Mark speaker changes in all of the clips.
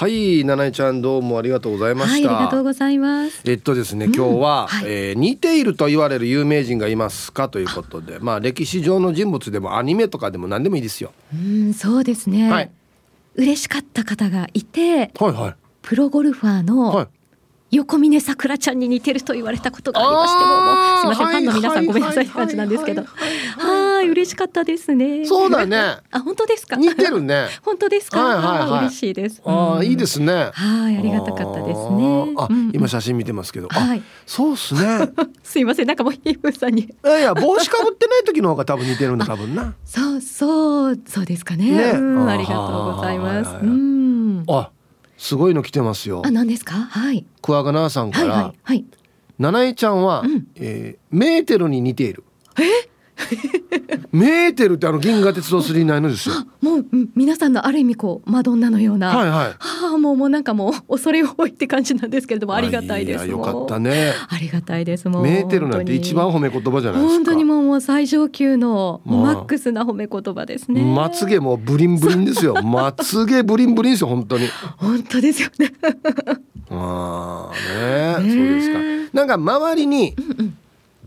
Speaker 1: はい七重ちゃんどうもありがとうございました、
Speaker 2: はい、ありがとうございます。
Speaker 1: えっとですね今日は、
Speaker 2: はい。
Speaker 1: えー似ていると言われる有名人がいますかということでまあ歴史上の人物でもアニメとかでも何でもいいですよ。
Speaker 2: うん、そうですね。
Speaker 1: はい。
Speaker 2: 嬉しかった方がいて、
Speaker 1: はいはい。
Speaker 2: プロゴルファー
Speaker 1: はい。
Speaker 2: の横峰さくらちゃんに似てると言われたことがありましても、うすいません、ファンの皆さんごめんなさいって
Speaker 1: はい
Speaker 2: 感じなんですけど。
Speaker 1: はいはい
Speaker 2: はい、嬉しかったですね。
Speaker 1: そうだね
Speaker 2: あ、本当ですか？
Speaker 1: 似てるね
Speaker 2: 本当ですか？
Speaker 1: はいはいはい
Speaker 2: 嬉しいです。
Speaker 1: ああいいですすね
Speaker 2: はい、ありがたかったですね。
Speaker 1: あ
Speaker 2: うん
Speaker 1: 今写真見てますけど、あ
Speaker 2: はい、
Speaker 1: そうっすね
Speaker 2: すいません、なんかもうヒープさんに。
Speaker 1: いやいや帽子かぶってない時の方が多分似てるんだ多分な
Speaker 2: そうそうそうですかね。
Speaker 1: ね
Speaker 2: うん、
Speaker 1: あ
Speaker 2: りがとうございます。
Speaker 1: はいはいはい
Speaker 2: うん。
Speaker 1: あすごいの来てますよ
Speaker 2: あ、何ですか？はい。
Speaker 1: クワガナーさんから、
Speaker 2: はいはいはい。
Speaker 1: 七重ちゃんは、
Speaker 2: うん
Speaker 1: えーメーテルに似ているメーテルってあの銀河鉄道999のですよ
Speaker 2: あ、もううん皆さんのある意味こうマドンナのような。
Speaker 1: はいはい
Speaker 2: はあ、もうもうなんかもう恐れ多いって感じなんですけれどもありがたいです。
Speaker 1: やよかった
Speaker 2: ね。
Speaker 1: ね
Speaker 2: ありがたいですもう。
Speaker 1: メーテルなんて一番褒め言葉じゃないですか
Speaker 2: 本当にもうもう最上級の
Speaker 1: まあ
Speaker 2: マックスな褒め言葉ですね。
Speaker 1: まつげもブリンブリンですよまつげブリンブリンですよ本当に
Speaker 2: 本当ですよね。
Speaker 1: あ あね
Speaker 2: ね
Speaker 1: そうですかなんか周りに
Speaker 2: うんうん。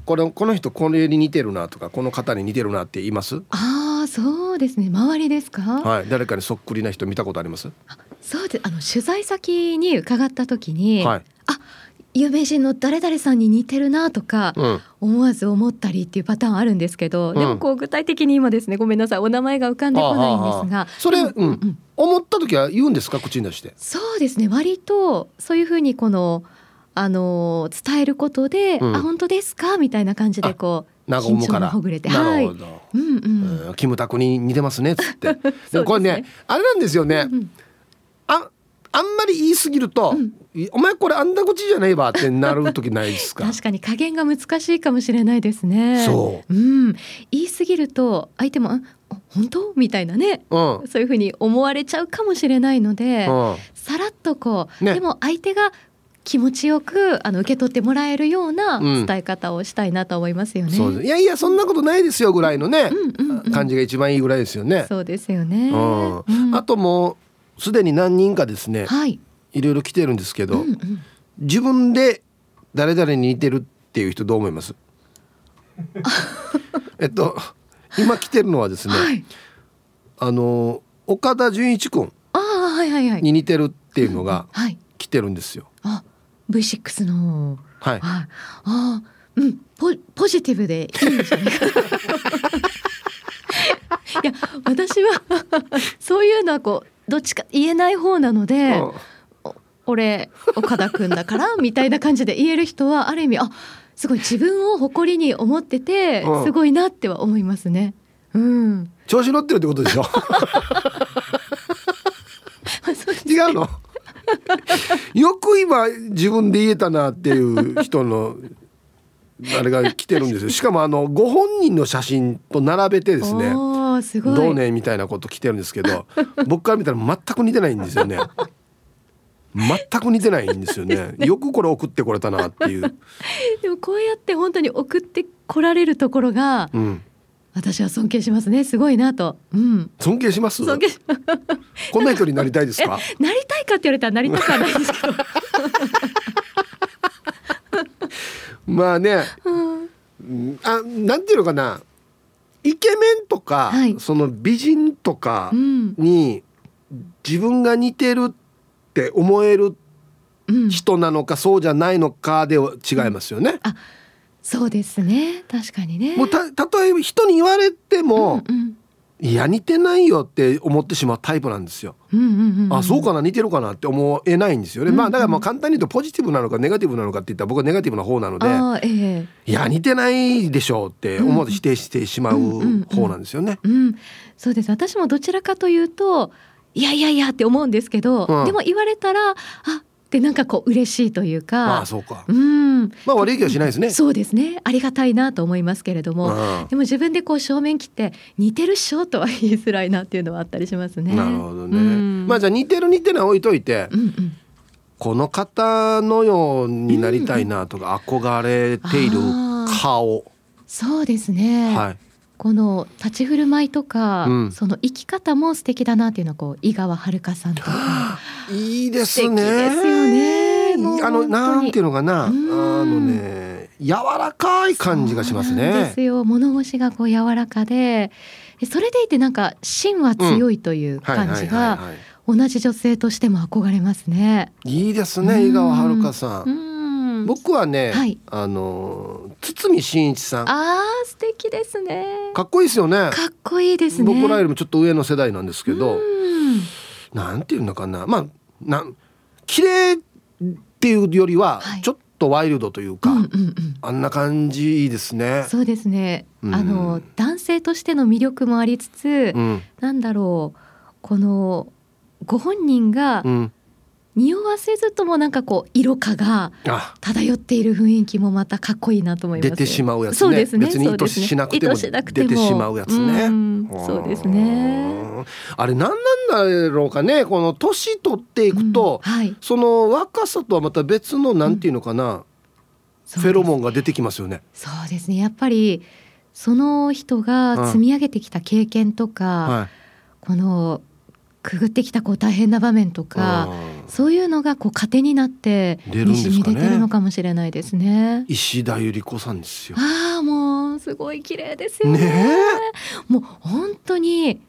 Speaker 1: これこの人これに似てるなとかこの方に似てるなって言います？
Speaker 2: ああ、そうですね。周りですか？
Speaker 1: はい。誰かにそっくりな人見たことあります？
Speaker 2: そうです。あの取材先に伺った時に、
Speaker 1: はい。
Speaker 2: あ、有名人の誰々さんに似てるなとか、
Speaker 1: うん。
Speaker 2: 思わず思ったりっていうパターンあるんですけど、
Speaker 1: ん。
Speaker 2: でもこう具体的に今ですね、ごめんなさい、お名前が浮かんでこないんですが。
Speaker 1: それうん。
Speaker 2: うん。
Speaker 1: 思った時は言うんですか？口に出して。
Speaker 2: そうですね。割とそういうふうにこのあのー伝えることで、
Speaker 1: うん。
Speaker 2: あ本当ですか？みたいな感じでこう
Speaker 1: 和むから。
Speaker 2: 緊張もほぐれて、
Speaker 1: な
Speaker 2: はい。
Speaker 1: るほど、
Speaker 2: うんうん。
Speaker 1: うんキムタクに似てますねっつって。でもこれねあれなんですよね、
Speaker 2: うん
Speaker 1: ああんまり言い過ぎると、
Speaker 2: うん。
Speaker 1: いお前これあんな口じゃねえばってなる時ないですか？
Speaker 2: 確かに加減が難しいかもしれないですね。。
Speaker 1: そう。
Speaker 2: うん。言い過ぎると相手も本当？みたいなね。
Speaker 1: うん。うん
Speaker 2: そういうふうに思われちゃうかもしれないので、さらっとこう、
Speaker 1: ね。
Speaker 2: でも相手が気持ちよくあの受け取ってもらえるような
Speaker 1: うん
Speaker 2: 伝え方をしたいなと思いますよね。
Speaker 1: そうですいやいやそんなことないですよぐらいのね、
Speaker 2: うんうんうん
Speaker 1: 感じが一番いいぐらいですよね。
Speaker 2: そうですよね。
Speaker 1: うん
Speaker 2: うん
Speaker 1: あともうすでに何人かですね
Speaker 2: はい。
Speaker 1: いろいろ来てるんですけど、
Speaker 2: うんうん
Speaker 1: 自分で誰々に似てるっていう人どう思います？えっと今来てるのはですね、
Speaker 2: はい。
Speaker 1: あの岡田准一君。に似てるっていうのが
Speaker 2: はい。
Speaker 1: 来てるんですよ。
Speaker 2: あ V6 の
Speaker 1: はい。
Speaker 2: はい。ああうんポポジティブでいいんじゃないかな。いや私は そういうのはこうどっちか言えない方なので。
Speaker 1: うん
Speaker 2: 俺岡田君だから みたいな感じで言える人はある意味あすごい自分を誇りに思ってて
Speaker 1: うん
Speaker 2: すごいなっては思いますね。うん。
Speaker 1: 調子乗ってるってことでしょ？違うの？よく今自分で言えたなっていう人のあれが来てるんですよ。しかもあのご本人の写真と並べてですね
Speaker 2: すごい。
Speaker 1: どうねみたいなこと来てるんですけど 僕から見たら全く似てないんですよね。全く似てないんですよね。よくこれ送ってこれたなっていう、
Speaker 2: でもこうやって本当に送ってこられるところが
Speaker 1: うん、
Speaker 2: 私は尊敬しますね。すごいなと。うん。
Speaker 1: 尊敬します？
Speaker 2: 尊敬し
Speaker 1: こんな人になりたいですか？
Speaker 2: なりたいかって言われたらなりたくはないですけど。
Speaker 1: まあね
Speaker 2: うん
Speaker 1: うんあなんていうのかなイケメンとか、
Speaker 2: はい
Speaker 1: その美人とか
Speaker 2: うん
Speaker 1: に自分が似てるって思える
Speaker 2: うん。
Speaker 1: 人なのかそうじゃないのかでは違いますよね。
Speaker 2: そうですね。確かにね。
Speaker 1: もうた例えば人に言われても、
Speaker 2: うん
Speaker 1: いや似てないよって思ってしまうタイプなんですよ。
Speaker 2: うんうんうんうん。
Speaker 1: あそうかな似てるかなって思えないんですよね。
Speaker 2: うん
Speaker 1: まあだからまあ簡単に言うとポジティブなのかネガティブなのかって言ったら僕はネガティブな方なので、
Speaker 2: ええ
Speaker 1: いや似てないでしょうって思わず否定してしまう方なんですよね。
Speaker 2: うん、そうです私もどちらかというといやいやいやって思うんですけど、
Speaker 1: うん
Speaker 2: でも言われたらあってなんかこう嬉しいというか、
Speaker 1: まあそうか。
Speaker 2: うん、
Speaker 1: まあ悪い気はしないですね。
Speaker 2: そうですねありがたいなと思いますけれども、
Speaker 1: うん
Speaker 2: でも自分でこう正面切って似てるっしょとは言いづらいなっていうのはあったりしますね。
Speaker 1: なるほどね。
Speaker 2: うん
Speaker 1: まあじゃあ似てる似てない置いといて、
Speaker 2: うんうん、
Speaker 1: この方のようになりたいなとか憧れている顔、
Speaker 2: そうですね。
Speaker 1: はい。
Speaker 2: この立ち振る舞いとか、
Speaker 1: うん。
Speaker 2: その生き方も素敵だなっていうのはこう井川遥さんとか。
Speaker 1: いいです
Speaker 2: 素敵
Speaker 1: ね
Speaker 2: ですよね。
Speaker 1: あのなんていうのかな。あ
Speaker 2: うん。
Speaker 1: のね柔らかい感じがします
Speaker 2: そうなんで
Speaker 1: ね
Speaker 2: すよ。物腰がこう柔らかで。でそれでいてなんか芯は強いという感じが
Speaker 1: はい
Speaker 2: 同じ女性としても憧れますね。
Speaker 1: いいですね井川遥さ
Speaker 2: うん。ん。
Speaker 1: 僕はね、
Speaker 2: はい。
Speaker 1: あの堤真一さん。か
Speaker 2: あー素敵ですね。
Speaker 1: っこいいですよね。
Speaker 2: かっこいいですね。
Speaker 1: 僕らよりもちょっと上の世代なんですけど、
Speaker 2: うん。
Speaker 1: なんていうのかな。まあなん綺麗っていうよりは
Speaker 2: はい。
Speaker 1: ちょっとワイルドというか、
Speaker 2: うんうんうん。
Speaker 1: あんな感じいいですね。
Speaker 2: そうですね、
Speaker 1: うん。
Speaker 2: あの男性としての魅力もありつつ、
Speaker 1: うん。
Speaker 2: なんだろうこのご本人が
Speaker 1: うん、
Speaker 2: 匂わせずともなんかこう色化が
Speaker 1: あ。
Speaker 2: 漂っている雰囲気もまたかっこいいなと思います。
Speaker 1: 出てしまうやつね。
Speaker 2: そうですね。
Speaker 1: 別に意図しなくても出てしまうやつね。
Speaker 2: ん。そうですね。
Speaker 1: うんあれ何なんだろうかね。この年取っていくと、
Speaker 2: うん。はい、
Speaker 1: その若さとはまた別のなんていうのかな、
Speaker 2: そうです
Speaker 1: フェロモンが出てきますよね。
Speaker 2: そうですね。やっぱりその人が積み上げてきた経験とか、
Speaker 1: はい。
Speaker 2: このくぐってきたこう大変な場面とか、
Speaker 1: うん
Speaker 2: そういうのがこう糧になって
Speaker 1: 出るんですかね。
Speaker 2: 出てるのかもしれないですね。
Speaker 1: 石田ゆり子さんですよ。
Speaker 2: ああもうすごい綺麗ですよね。
Speaker 1: ね
Speaker 2: もう本当に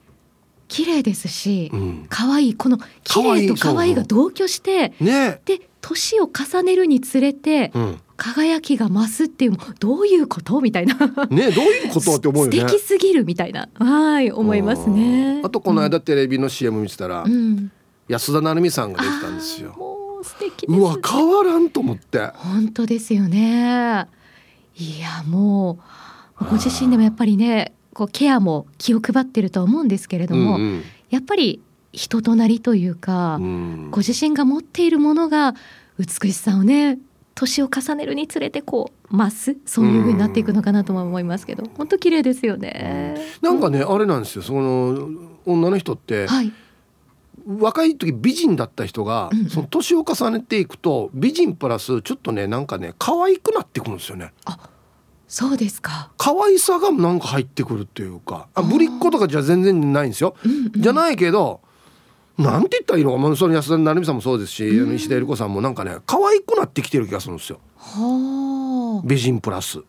Speaker 2: 綺麗ですし
Speaker 1: え、う、ん、
Speaker 2: 可愛いこの綺麗と可愛いが同居して
Speaker 1: ね
Speaker 2: で年を重ねるにつれて
Speaker 1: え、うん、
Speaker 2: 輝きが増すっていうどういうことみたいな。
Speaker 1: ねえどういうことって思うよね。
Speaker 2: 素敵すぎるみたいな。はい思いますね。
Speaker 1: うんあとこの間テレビの CM 見てたら、
Speaker 2: うん、
Speaker 1: 安田成美さんが出てたんですよ。
Speaker 2: もう素敵です
Speaker 1: うわ変わらんと思って。
Speaker 2: 本当ですよね。いやもうご自身でもやっぱりねこうケアも気を配ってるとは思うんですけれども、
Speaker 1: うん
Speaker 2: やっぱり人となりというか、
Speaker 1: うん。
Speaker 2: ご自身が持っているものが美しさをね年を重ねるにつれてこう増すそういう風になっていくのかなとも思いますけど本当綺麗ですよね。
Speaker 1: なんかねあれなんですよ。その女の人って
Speaker 2: はい
Speaker 1: 若い時美人だった人が
Speaker 2: うんうん。
Speaker 1: その年を重ねていくと美人プラスちょっとねなんかね可愛くなってくるんですよね。
Speaker 2: そうですか。
Speaker 1: 可愛さがなんか入ってくるっていうかあぶりっ子とかじゃ全然ないんですよ。
Speaker 2: うんうん。
Speaker 1: じゃないけどなんて言ったらいいの？かまあその安田成美さんもそうですし、あの石田ゆり子さんもなんかね可愛くなってきてる気がするんですよ。
Speaker 2: はあ。
Speaker 1: 美人プラス、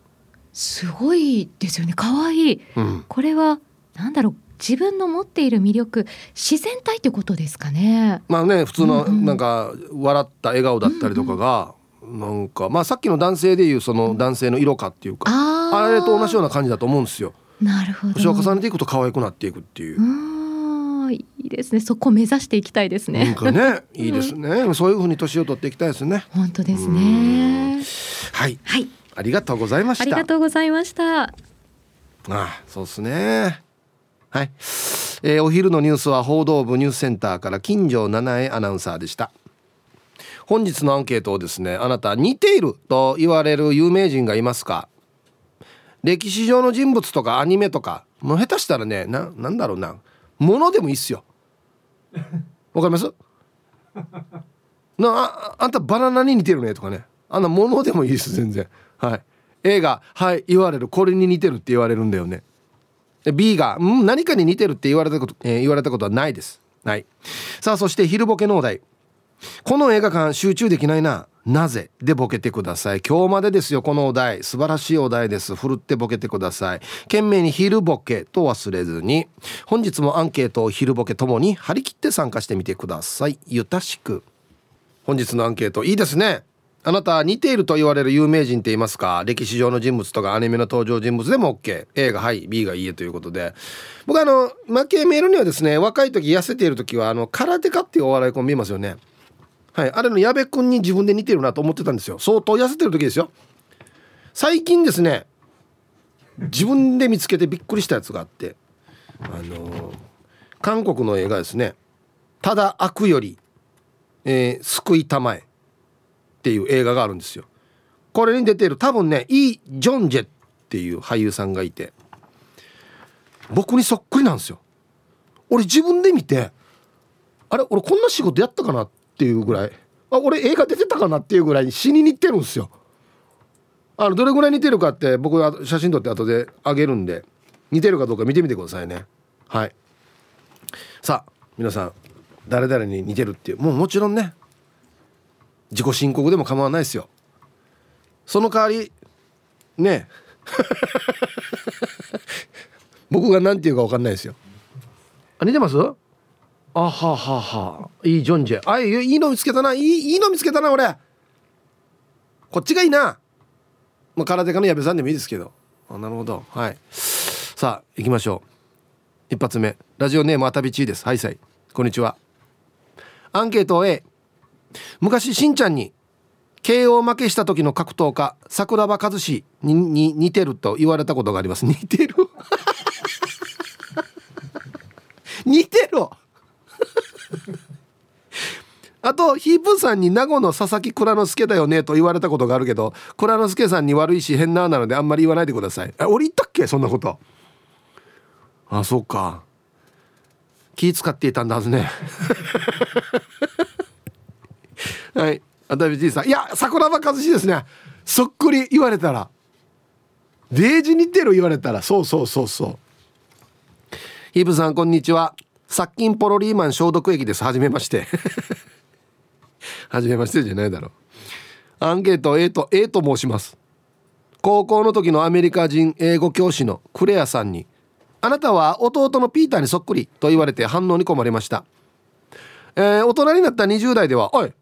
Speaker 2: すごいですよね。可愛い。
Speaker 1: うん、
Speaker 2: これはなんだろう自分の持っている魅力自然体ってことですかね？
Speaker 1: まあね普通の
Speaker 2: うんうん。
Speaker 1: なんか笑った笑顔だったりとかが、なんかまあさっきの男性でいうその男性の色かっていうか、
Speaker 2: あ
Speaker 1: れと同じような感じだと思うんですよ。
Speaker 2: なるほど。
Speaker 1: 年を重ねていくと可愛くなっていくっていう。
Speaker 2: う。ーん。いいですね。そこ目指していきたいです
Speaker 1: なん
Speaker 2: ね。
Speaker 1: か ねいいですね、そういう風に年を取っていきたいですね。
Speaker 2: 本当ですね。
Speaker 1: はい。
Speaker 2: はい。
Speaker 1: ありがとうございました。
Speaker 2: ありがとうございました。
Speaker 1: ああそうですねはい、えーお昼のニュースは報道部ニュースセンターから金城七重アナウンサーでした。本日のアンケートをですねあなた似ていると言われる有名人がいますか？歴史上の人物とかアニメとかもう下手したらねななんだろうな。ものでもいいっすよ。わかります？なああんたバナナに似てるねとかね。あんなものでもいいです全然。はい。映画はい言われる。これに似てるって言われるんだよね。B が、ん、何かに似てるって言われたこと、えー言われたことはないです。はい。さあそして昼ボケのお題。この映画館集中できないな。なぜ？でボケてください。今日までですよこのお題。素晴らしいお題です。ふるってボケてください。懸命に昼ボケと忘れずに。本日もアンケートを昼ボケともに張り切って参加してみてください。ゆたしく。本日のアンケートいいですね。あなた似ていると言われる有名人って言いますか？歴史上の人物とかアニメの登場人物でも OK A がはい B がいいえということで。僕あの負けメールにはですね若い時痩せている時はあの空手家っていうお笑いコンビいますよね。はいあれの矢部君に自分で似てるなと思ってたんですよ。相当痩せてる時ですよ。最近ですね自分で見つけてびっくりしたやつがあってあの韓国の映画ですね「ただ悪より、えー救いたまえ」っていう映画があるんですよ。これに出てる多分ねイ・ジョンジェっていう俳優さんがいて僕にそっくりなんですよ。俺自分で見てあれ俺こんな仕事やったかなっていうぐらいあ俺映画出てたかなっていうぐらい死に似てるんですよ。あのどれぐらい似てるかって僕は写真撮って後であげるんで似てるかどうか見てみてくださいね。はい。さあ皆さん誰々に似てるっていうもうもちろんね自己申告でも構わないですよ。その代わりね。僕が何て言うか分かんないですよ。あ似てます？あはははいいジョンジェ。あいいの見つけたな。いいいいの見つけたな俺。こっちがいいな。まあ空手家の矢部さんでもいいですけど。あなるほど。はい。さあ行きましょう。一発目。ラジオネームあたびちです。はいさい。こんにちは。アンケート A 昔しんちゃんに KO 負けした時の格闘家桜庭和志に似てると言われたことがあります。似てる？似てる？あとヒープさんに名護の佐々木蔵之介だよねと言われたことがあるけど蔵之介さんに悪いし変ななのであんまり言わないでください。あ俺言ったっけ？そんなこと。あそうか。気使っていたんだはずね。はい。あたびじいさん。いや桜庭和志ですね。そっくり言われたら。デージ似てる言われたら。そうそうそうそう。ヒープさんこんにちは。殺菌ポロリーマン消毒液です。はじめまして。はじめましてじゃないだろう。アンケート A と A と申します。高校の時のアメリカ人英語教師のクレアさんに「あなたは弟のピーターにそっくり」と言われて反応に困りました、えー、大人になった20代では「おい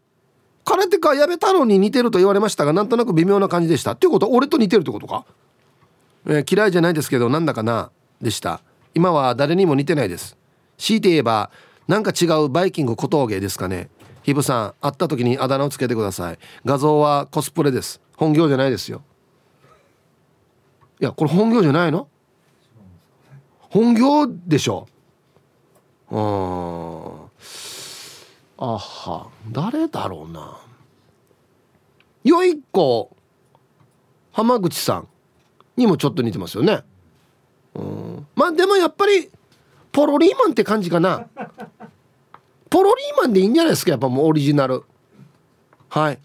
Speaker 1: 空手家矢部太郎に似てると言われましたがなんとなく微妙な感じでした。っていうことは俺と似てるってことか、えー、嫌いじゃないですけどなんだかなでした。今は誰にも似てないです。強いて言えばなんか違うバイキング小峠ですかね。ヒブさん会った時にあだ名をつけてください。画像はコスプレです。本業じゃないですよ。いやこれ本業じゃないの？本業でしょ。うんあは誰だろうな。よい子浜口さん。にもちょっと似てますよね。うん。まあでもやっぱりポロリーマンって感じかな。ポロリーマンでいいんじゃないですかやっぱもうオリジナル。はい。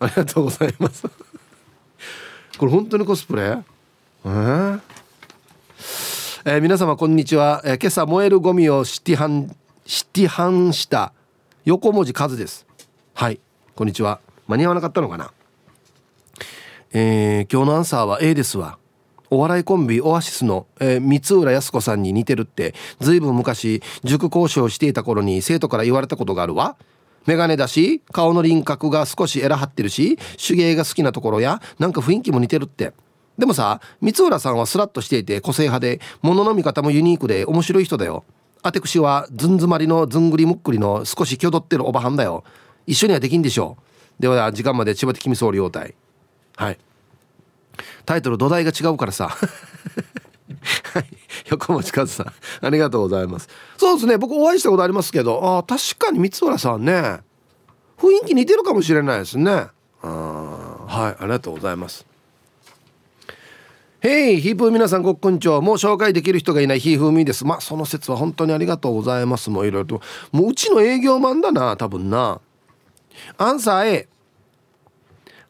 Speaker 1: ありがとうございます。これ本当にコスプレ？えー、えー、皆様こんにちは、えー、今朝燃えるゴミをシティハンシティハンした。横文字数です。はい。こんにちは。間に合わなかったのかな？えー、今日のアンサーは A ですわ。お笑いコンビオアシスの、えー、三浦靖子さんに似てるってずいぶん昔塾講師をしていた頃に生徒から言われたことがあるわ。メガネだし顔の輪郭が少しエラ張ってるし手芸が好きなところやなんか雰囲気も似てるって。でもさ三浦さんはスラッとしていて個性派で物の見方もユニークで面白い人だよ。あてくしはずん詰まりのずんぐりむっくりの少し気を取ってるおばはんだよ。一緒にはできんでしょう。では時間まで千葉的君総領隊はい。タイトル土台が違うからさ。はい。横持和さんありがとうございます。そうですね。僕お会いしたことありますけどあ確かに三浦さんね雰囲気似てるかもしれないですね。あはい。ありがとうございます。へい、ヒープー皆さんごっこんちはもう紹介できる人がいないヒーフーミーです。まあ、その説は本当にありがとうございます。もういろいろと。もううちの営業マンだな、多分な。アンサー A。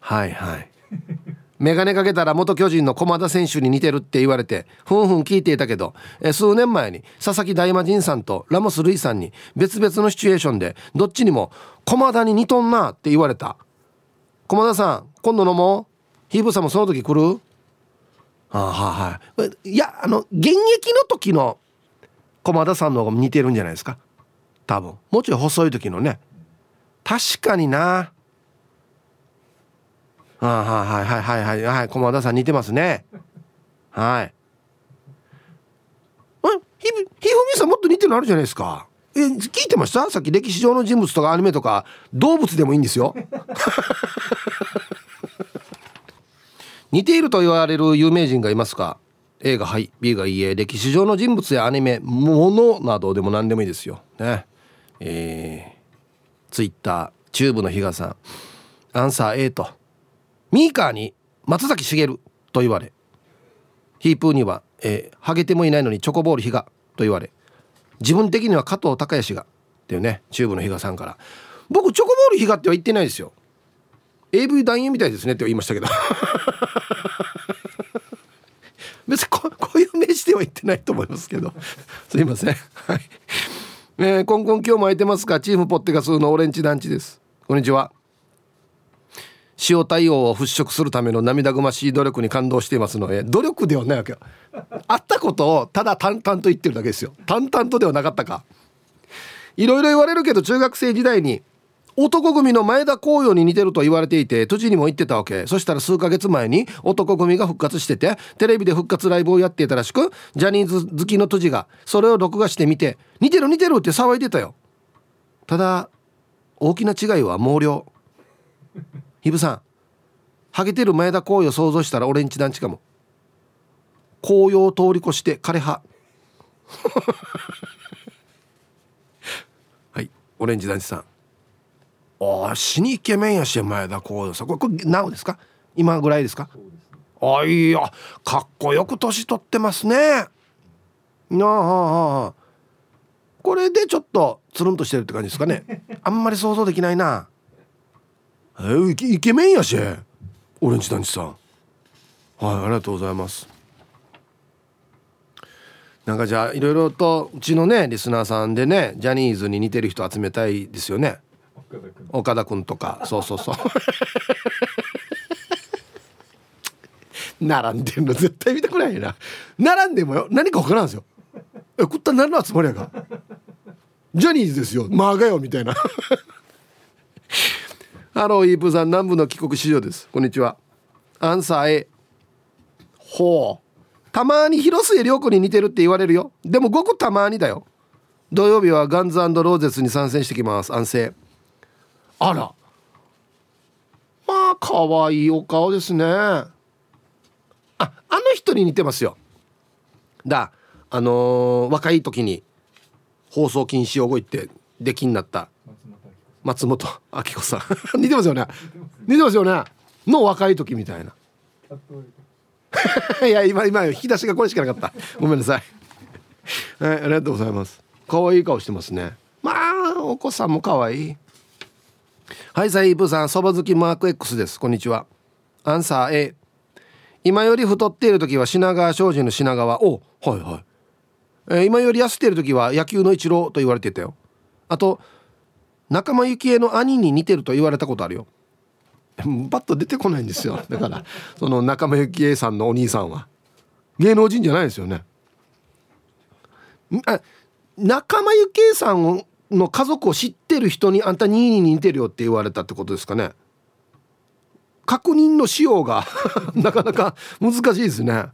Speaker 1: はいはい。メガネかけたら元巨人の駒田選手に似てるって言われてふんふん聞いていたけどえ数年前に佐々木大魔神さんとラモス・ルイさんに別々のシチュエーションでどっちにも駒田に似とんなって言われた駒田さん今度飲もうヒーブさんもその時来る？あはいはい。いやあの現役の時の駒田さんの方が似てるんじゃないですか？多分。もうちょい細い時のね。確かにな。あはいはいはいはいはい。駒田さん似てますね。はい。えひひふみさんもっと似てるのあるじゃないですか。え聞いてました？さっき歴史上の人物とかアニメとか動物でもいいんですよ。似ていると言われる有名人がいますか？A がはい B がいいえ歴史上の人物やアニメものなどでも何でもいいですよ。ね。えー、ツイッターチューブの比嘉さん。アンサー A と。ミーカーに松崎しげると言われ。ヒープーには、えー、ハゲてもいないのにチョコボール比嘉と言われ。自分的には加藤隆義が。っていうねチューブの比嘉さんから。僕チョコボール比嘉っては言ってないですよ。AV 男優みたいですねって言いましたけど。別にこ こういう名詞ては言ってないと思いますけど。すいません。はい。えー、コンコン今日も空いてますか？チームポッテガスのオレンジ団地です。こんにちは。塩対応を払拭するための涙ぐましい努力に感動していますの。で努力ではないわけよ。あったことをただ淡々と言ってるだけですよ。淡々とではなかったか。いろいろ言われるけど中学生時代に男組の前田光陽に似てると言われていて都知にも言ってたわけ。そしたら数ヶ月前に男組が復活しててテレビで復活ライブをやっていたらしくジャニーズ好きの都知がそれを録画してみて似てる似てるって騒いでたよ。ただ大きな違いは毛量。ひぶさんハゲてる前田光陽想像したら俺んち団地かも。紅葉を通り越して枯葉。はいオレンジ団地さん。ああ死にイケメンやし前田光陽さんこれこれなおですか？今ぐらいですか？ああいやかっこよく年取ってますね。なああこれでちょっとつるんとしてるって感じですかね？あんまり想像できないな。えー、イケメンやし？オレンジ団地さん。はいありがとうございます。なんかじゃあいろいろとうちのねリスナーさんでねジャニーズに似てる人集めたいですよね岡田君とか。そうそうそう。並んでるの絶対見たくないな。並んでもよ。何か分からんですよ。え食った何の集まりやかジャニーズですよ。マーガよみたいな。ハローイープさん南部の帰国子女です。こんにちは。アンサー A ほう。たまに広末涼子に似てるって言われるよ。でもごくたまにだよ。土曜日はガンズローゼスに参戦してきます。安静。あら。まあ可愛いお顔ですね。ああの人に似てますよ。だあのー、若い時に放送禁止用語言って出禁になった。松本明子さん。似てますよね。似てますよね。の若い時みたいな。いや今今引き出しがこれしかなかった。ごめんなさい。はいありがとうございます。可愛い顔してますね。まあお子さんも可愛い。はいサイープさんそば好きマーク X です。こんにちは。アンサー A 今より太っている時は品川庄司の品川。おはいはい、えー、今より痩せている時は野球の一郎と言われてたよ。あと仲間由紀恵の兄に似てると言われたことあるよ。バッと出てこないんですよ。だからその仲間由紀恵さんのお兄さんは。芸能人じゃないですよね。あ仲間由紀恵さんの家族を知ってる人にあんた2位に似てるよって言われたってことですかね。確認のしようが なかなか難しいですね。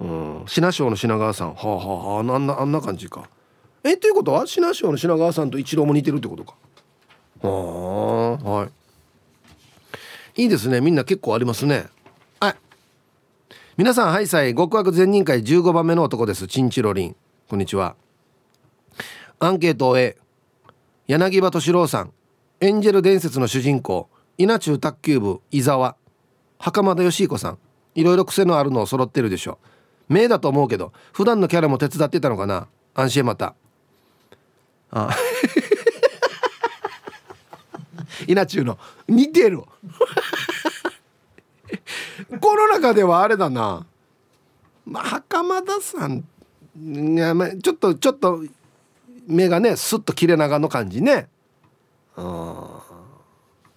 Speaker 1: うん。品賞の品川さん。はあはああんなあんな感じか。えということは品賞の品川さんと一郎も似てるってことか。はあ。はい。いいですね。みんな結構ありますね。はい。皆さんはいさい。極悪善人会15番目の男です。チンチロリン。こんにちは。アンケートを A 柳葉敏郎さん。エンジェル伝説の主人公稲中卓球部伊沢。袴田義彦さん。いろいろ癖のあるのを揃ってるでしょ名だと思うけど普段のキャラも手伝ってたのかな？安心また。あ。稲中の。似てるこの中ではあれだな、まあ、袴田さん。いや、まあ、ちょっとちょっと目がねスッと切れ長の感じね。うん。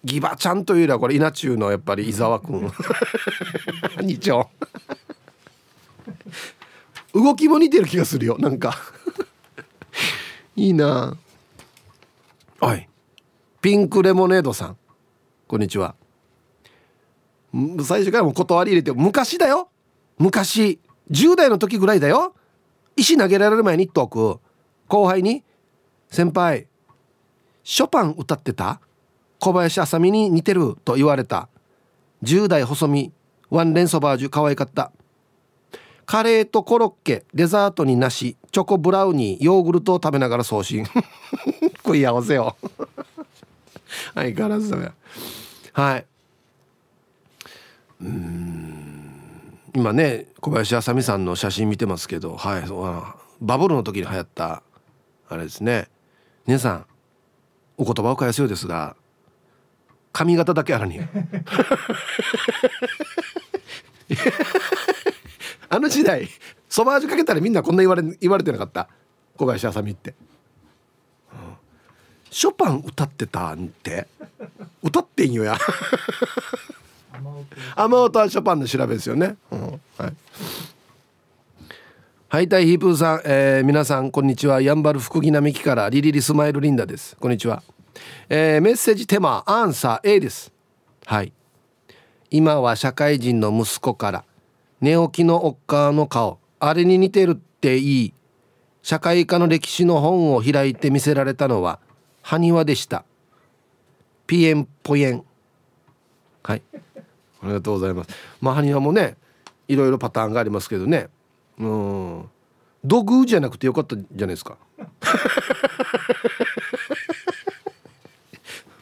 Speaker 1: ギバちゃんというよりはこれ稲中のやっぱり伊沢君二丁動きも似てる気がするよなんか。いいな。はい。ピンクレモネードさん。こんにちは。最初からも断り入れて昔だよ。昔。10代の時ぐらいだよ。石投げられる前に言っておく後輩に「先輩ショパン歌ってた？小林あさみに似てる」と言われた。10代細身ワンレンソバージュ可愛かった。カレーとコロッケデザートになしチョコブラウニーヨーグルトを食べながら送信。食い合わせよ。相変わらずだよはい。うん。今ね小林あさみさんの写真見てますけどはいバブルの時に流行ったあれですね。皆さんお言葉を返すようですが髪型だけあらに。あの時代そば味かけたらみんなこんな言われ言われてなかった？小林あさみって、うん、ショパン歌ってたんって？歌ってんよや。雨音はショパンの調べですよね、うん、はいはいたいヒープーさん、えー、皆さんこんにちは。やんばる福木並木からリリリスマイルリンダです。こんにちは、えー、メッセージテーマアンサー A です。はい。今は社会人の息子から寝起きのおっかの顔あれに似てるっていい。社会科の歴史の本を開いて見せられたのは埴輪でした。ピエンポエン。はい。ありがとうございます。まあ埴輪もねいろいろパターンがありますけどね。うん。土偶じゃなくてよかったじゃないですか。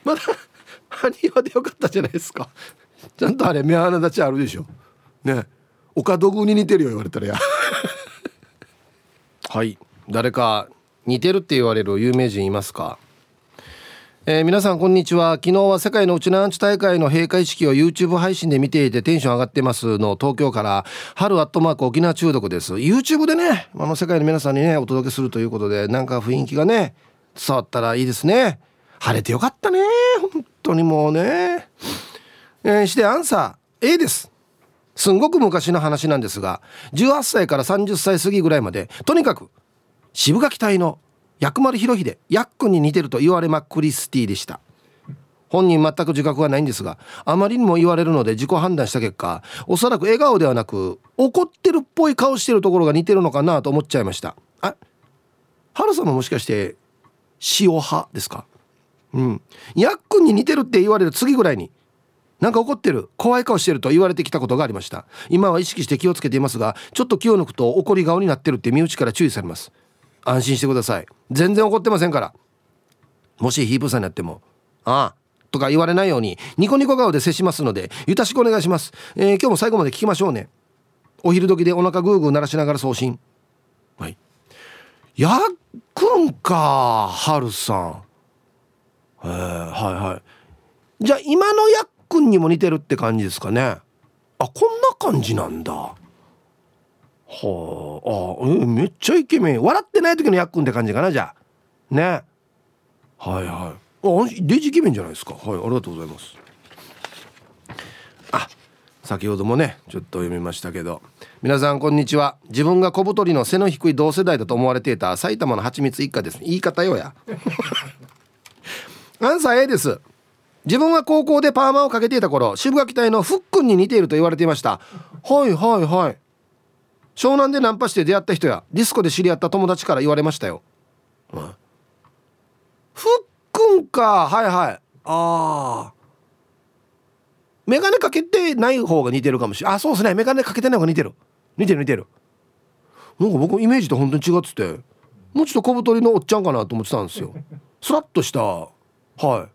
Speaker 1: まだ埴輪でよかったじゃないですか。ちゃんとあれ目鼻立ちあるでしょ。ね。岡土偶に似てるよ言われたらや。はい。誰か似てるって言われる有名人いますか？えー、皆さんこんにちは。昨日は世界のうちのアンチ大会の閉会式を YouTube 配信で見ていてテンション上がってますの東京から春アットマーク沖縄中毒です。YouTube でねあの世界の皆さんにねお届けするということでなんか雰囲気がね伝わったらいいですね。晴れてよかったね本当にもうね、えー、してアンサー A です。すんごく昔の話なんですが18歳から30歳過ぎぐらいまでとにかく渋垣隊の薬丸博秀ヤックンに似てると言われまくりスティでした。本人全く自覚はないんですがあまりにも言われるので自己判断した結果おそらく笑顔ではなく怒ってるっぽい顔してるところが似てるのかなと思っちゃいました。あハルさんももしかして塩派ですか？うん。ヤックンに似てるって言われる次ぐらいになんか怒ってる怖い顔してると言われてきたことがありました。今は意識して気をつけていますがちょっと気を抜くと怒り顔になってるって身内から注意されます。安心してください。全然怒ってませんから。もしヒープさんになってもああとか言われないようにニコニコ顔で接しますのでよろしくお願いします、えー、今日も最後まで聞きましょうね。お昼時でお腹グーグー鳴らしながら送信。はい。やっくんかはるさん。えー、はいはい。じゃあ今のやっくんにも似てるって感じですかね。あこんな感じなんだ。はあ。あめっちゃイケメン。笑ってない時のやっくんって感じかなじゃあ。ね。はいはい。あデジイケメンじゃないですか。はいありがとうございます。あ先ほどもねちょっと読みましたけど。皆さんこんにちは。自分が小太りの背の低い同世代だと思われていた埼玉の蜂蜜一家です。言い方よや。アンサー A です。自分は高校でパーマをかけていた頃渋垣隊のフックンに似ていると言われていました。はいはいはい。湘南でナンパして出会った人やディスコで知り合った友達から言われましたよ、うん、ふっくんか。はいはい。ああ眼鏡かけてない方が似てるかもしれないあそうですね。眼鏡かけてない方が似てる。似てる似てる。なんか僕イメージと本当に違っててもうちょっと小太りのおっちゃんかなと思ってたんですよ。スラッとした。はい。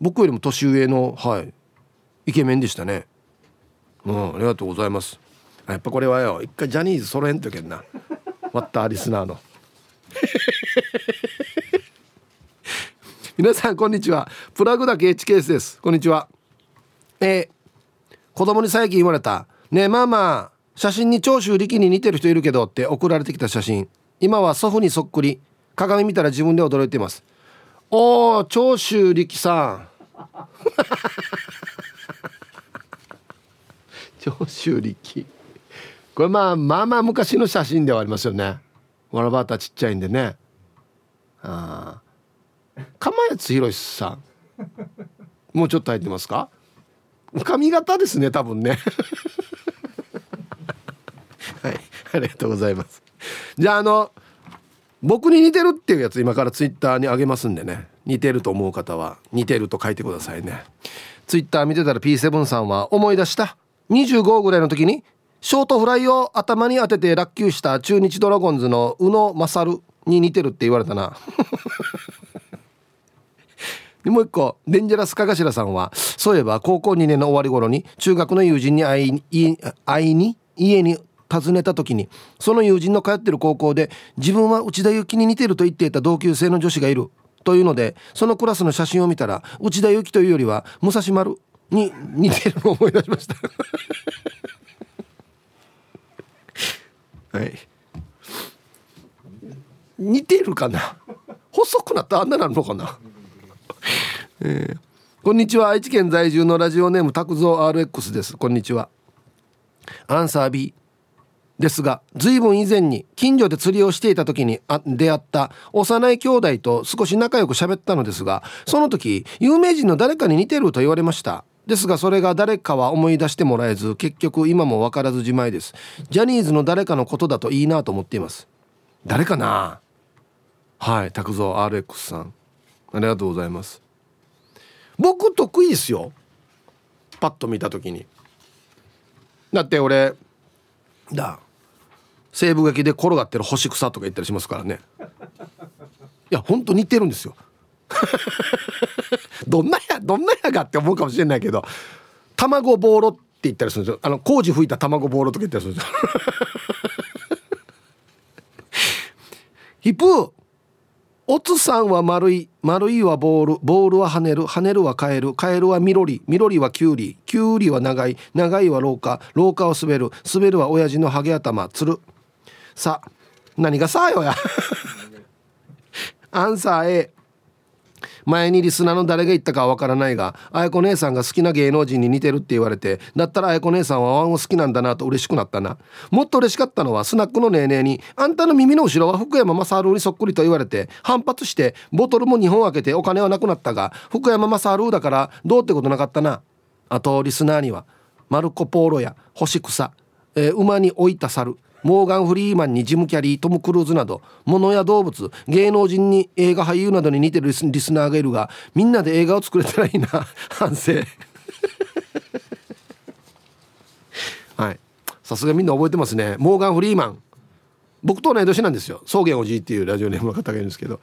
Speaker 1: 僕よりも年上のはい。イケメンでしたね。うんありがとうございますやっぱこれはよ一回ジャニーズ揃えんとけんな。ワッターリスナーの。皆さんこんにちは。プラグだけ H ケースです。こんにちは。えー、子供に最近言われたねえまあまあ写真に長州力に似てる人いるけどって送られてきた写真。今は祖父にそっくり。鏡見たら自分で驚いてます。おー長州力さん。長州力。これまあまあまあ昔の写真ではありますよね。わらばたちっちゃいんでね。ああ釜谷宏さん。もうちょっと入ってますか？髪型ですね多分ね。はいありがとうございます。じゃああの僕に似てるっていうやつ今からツイッターにあげますんでね。似てると思う方は似てると書いてくださいね。ツイッター見てたら P7 さんは思い出した？25ぐらいの時にショートフライを頭に当てて落球した中日ドラゴンズの宇野勝に似てるって言われたな。でもう一個デンジャラスカガシラさんはそういえば高校2年の終わり頃に中学の友人に会い会いに家に訪ねた時にその友人の通ってる高校で自分は内田有紀に似てると言っていた同級生の女子がいるというのでそのクラスの写真を見たら内田有紀というよりは武蔵丸に似てるのを思い出しました。はい。似てるかな？細くなったあんななるのかな？えー、こんにちは。愛知県在住のラジオネーム拓蔵 RX です。こんにちは。アンサー B ですが随分以前に近所で釣りをしていた時にあ出会った幼い兄弟と少し仲良く喋ったのですがその時有名人の誰かに似てると言われましたですがそれが誰かは思い出してもらえず結局今も分からずじまいです。ジャニーズの誰かのことだといいなと思っています。誰かな？はい拓蔵 RX さん。ありがとうございます。僕得意ですよ。パッと見た時に。だって俺だ西部劇で転がってる干し草とか言ったりしますからね。いやほんと似てるんですよ。どんなやどんなやがって思うかもしれないけど卵ボーロって言ったりするんですよ。あの工事吹いた卵ボーロとか言ったりするんですよ。ヒップおつさんは丸い丸いはボールボールは跳ねる跳ねるはカエルカエルはみろりみろりはキュウリキュウリは長い長いは廊下廊下を滑る滑るは親父のハゲ頭つる。さ何がさよや。アンサー A 前にリスナーの誰が言ったかはわからないがあや子姉さんが好きな芸能人に似てるって言われてだったらあや子姉さんはワンを好きなんだなと嬉しくなったな。もっと嬉しかったのはスナックのネーネーに「あんたの耳の後ろは福山雅治にそっくり」と言われて反発してボトルも2本開けてお金はなくなったが福山雅治だからどうってことなかったな。あとリスナーにはマルコ・ポーロや干し草、えー、馬に置いた猿モーガン・フリーマンにジム・キャリートム・クルーズなど物や動物芸能人に映画俳優などに似てるリスナーがいるがみんなで映画を作れたらいいな。反省。はい。さすがみんな覚えてますね。モーガン・フリーマン。僕と同い年なんですよ。草原おじいっていうラジオネームの方がいるんですけど。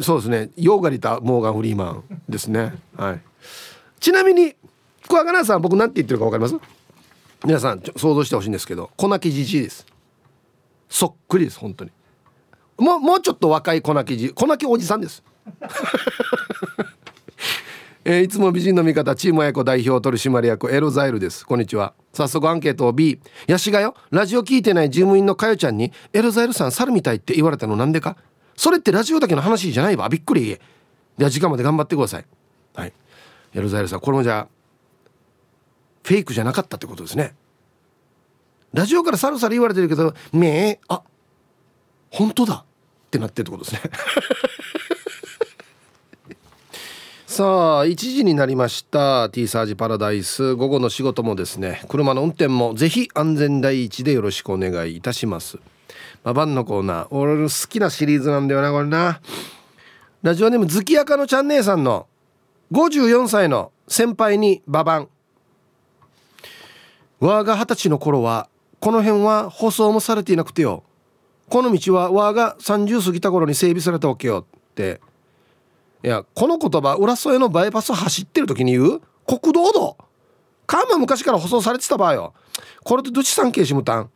Speaker 1: そうですね。ヨーガリタモーガン・フリーマンですね。はい。ちなみに桑名さん僕なんて言ってるか分かります？皆さん想像してほしいんですけど粉木じじいです。そっくりです本当に。もうもうちょっと若い粉木じ粉木おじさんです。えー、いつも美人の味方チーム親子代表取締役エロザイルです。こんにちは。早速アンケートを B ヤシがよラジオ聞いてない事務員のかよちゃんにエロザイルさん猿みたいって言われたのなんでか？それってラジオだけの話じゃないわ。びっくり。では時間まで頑張ってください。はい。エロザイルさんこれもじゃあフェイクじゃなかったってことですね。ラジオからサルサル言われてるけどめえあ本当だ。ってなってるってことですね。さあ1時になりました。T サージパラダイス。午後の仕事もですね。車の運転もぜひ安全第一でよろしくお願いいたします。ババンのコーナー。俺の好きなシリーズなんだよなこれな。ラジオネーム月やかのちゃん姉さんの54歳の先輩にババン。わが二十歳の頃はこの辺は舗装もされていなくてよ。この道はわが30過ぎた頃に整備されたわけよ。って。いやこの言葉浦添のバイパス走ってる時に言う？国道道。川は昔から舗装されてた場合よ。これとどっち産経しむたん？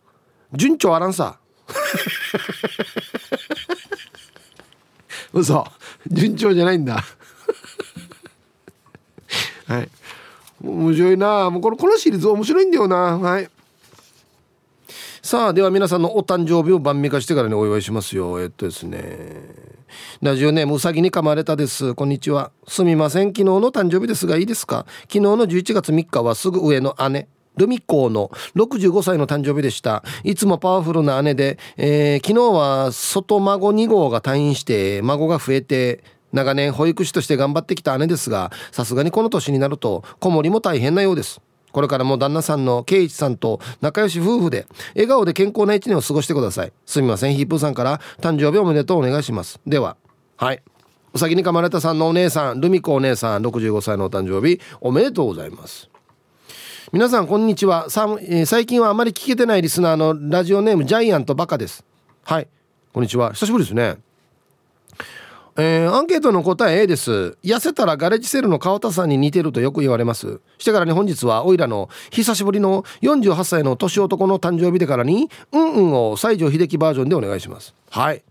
Speaker 1: 順調あらんさ。嘘。順調じゃないんだ。はい。面白いな。もうこのこのシリーズ面白いんだよな。はい。さあでは皆さんのお誕生日を晩御飯してからにお祝いしますよ。えっとですね。ラジオネームうさぎに噛まれたです。こんにちは。すみません。昨日の誕生日ですがいいですか？昨日の11月3日はすぐ上の姉ルミコの65歳の誕生日でした。いつもパワフルな姉で、えー、昨日は外孫2号が退院して孫が増えて長年保育士として頑張ってきた姉ですがさすがにこの年になると子守も大変なようです。これからも旦那さんの圭一さんと仲良し夫婦で笑顔で健康な一年を過ごしてください。すみませんヒープーさんから誕生日おめでとうお願いします。でははい。うさぎに噛まれたさんのお姉さんルミ子お姉さん65歳のお誕生日おめでとうございます。皆さんこんにちは。さ、えー、最近はあまり聞けてないリスナーのラジオネームジャイアントバカです。はい。こんにちは。久しぶりですね。えー、アンケートの答え A です。痩せたらガレージセールの川田さんに似てるとよく言われます。してからに本日はおいらの久しぶりの48歳の年男の誕生日でからにうんうんを西城秀樹バージョンでお願いします。はい。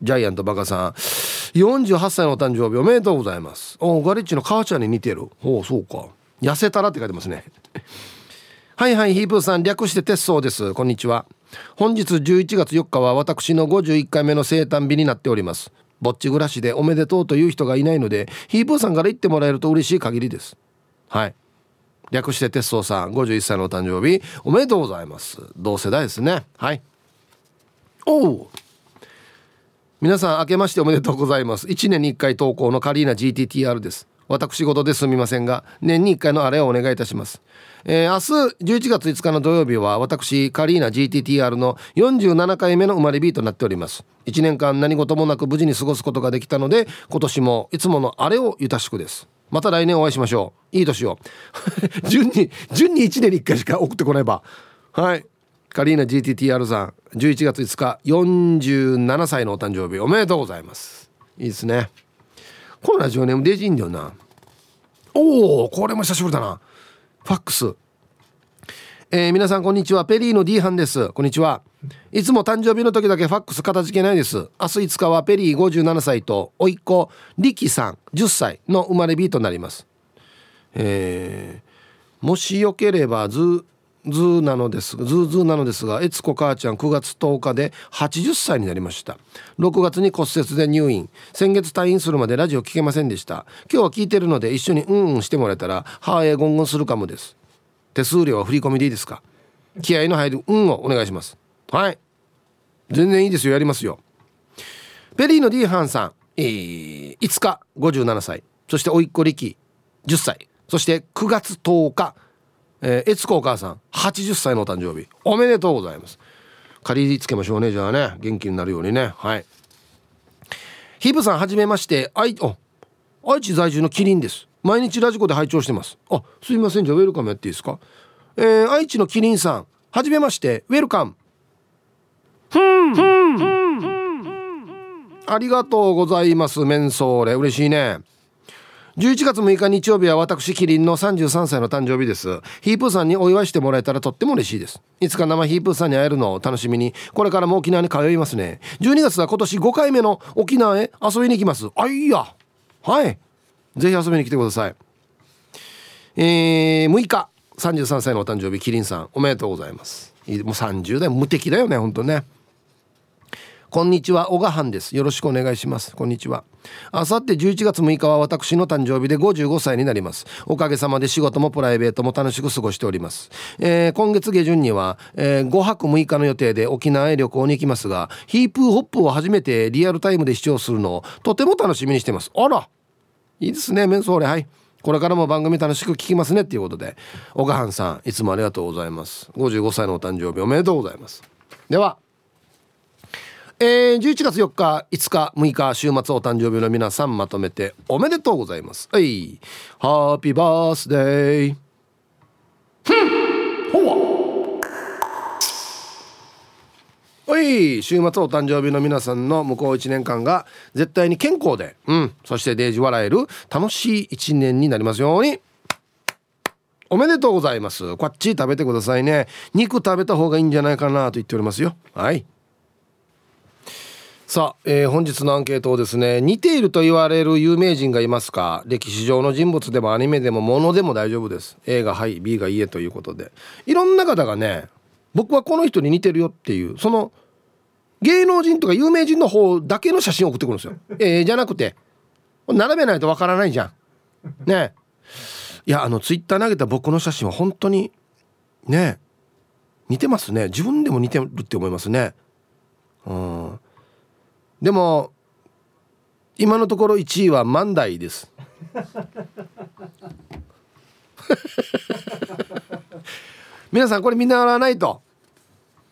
Speaker 1: ジャイアントバカさん。48歳の誕生日おめでとうございます。おガレッジの川ちゃんに似てる。おそうか。痩せたらって書いてますね。はいはいヒープーさん略して鉄相です。こんにちは。本日11月4日は私の51回目の生誕日になっております。ぼっち暮らしでおめでとうという人がいないのでヒープーさんから言ってもらえると嬉しい限りです。はい。略して鉄道さん51歳のお誕生日おめでとうございます。同世代ですね。はい。おお皆さん明けましておめでとうございます。1年に1回投稿のカリーナ GTTR です。私事ですみませんが年に1回のあれをお願いいたします。えー、明日11月5日の土曜日は私カリーナ GTTR の47回目の生まれ日となっております。1年間何事もなく無事に過ごすことができたので今年もいつものあれをゆたしくです。また来年お会いしましょう。いい年を。順に順に1年に1回しか送ってこないば。はい。カリーナ GTTR さん11月5日47歳のお誕生日おめでとうございます。いいですね。このラジオネームデジいいんだよな。おおこれも久しぶりだな。ファックス。えー、皆さんこんにちは。ペリーの D 班です。こんにちは。いつも誕生日の時だけファックス片付けないです。明日5日はペリー57歳と甥っ子リキさん10歳の生まれ日となります。えー、もしよければずずーなのですずーずーなのですが悦子母ちゃん9月10日で80歳になりました。6月に骨折で入院。先月退院するまでラジオ聞けませんでした。今日は聞いてるので一緒にうんうんしてもらえたら母へゴンゴンするかもです。手数料は振り込みでいいですか？気合の入る運をお願いします。はい。全然いいですよ。やりますよ。ペリーの D ハンさん、えー、5日57歳。そして甥っ子力10歳。そして9月10日。えー、悦子お母さん80歳のお誕生日。おめでとうございます。借りつけましょうねじゃあね元気になるようにね。はい。ヒブさんはじめまして。愛お愛知在住のキリンです。毎日ラジコで拝聴してます。あすいません。じゃあウェルカムやっていいですか？えー、愛知のキリンさんはじめまして。ウェルカム。ありがとうございますメンソーレ嬉しいね11月6日日曜日は私キリンの33歳の誕生日です。ヒープーさんにお祝いしてもらえたらとっても嬉しいです。いつか生ヒープーさんに会えるのを楽しみに。これからも沖縄に通いますね。12月は今年5回目の沖縄へ遊びに行きます。あいや。はい。ぜひ遊びに来てください。えー、6日。33歳のお誕生日キリンさん。おめでとうございます。もう30代無敵だよねほんとね。こんにちは小川藩です。よろしくお願いします。こんにちは。あさって11月6日は私の誕生日で55歳になります。おかげさまで仕事もプライベートも楽しく過ごしております、えー、今月下旬には、えー、5泊6日の予定で沖縄へ旅行に行きますがヒープーホップを初めてリアルタイムで視聴するのをとても楽しみにしてます。あらいいですね。メンソーレはい。これからも番組楽しく聞きますねっていうことで小川藩さんいつもありがとうございます。55歳のお誕生日おめでとうございます。では。えー、11月4日5日6日週末お誕生日の皆さんまとめておめでとうございます。はい。ハッピーバースデーほわ。い。週末お誕生日の皆さんの向こう1年間が絶対に健康で、うん、そしてデージ笑える楽しい1年になりますように。おめでとうございます。こっち食べてくださいね。肉食べた方がいいんじゃないかなと言っておりますよ。はいさあ、えー、本日のアンケートをですね似ていると言われる有名人がいますか？歴史上の人物でもアニメでもものでも大丈夫です。A がはい B がいいえということで。いろんな方がね僕はこの人に似てるよっていうその芸能人とか有名人の方だけの写真を送ってくるんですよ。えー、じゃなくて並べないとわからないじゃん。ね。いやあのツイッター投げた僕の写真は本当にね似てますね。自分でも似てるって思いますね。うん。でも今のところ1位は万代です。皆さんこれ見習わないと。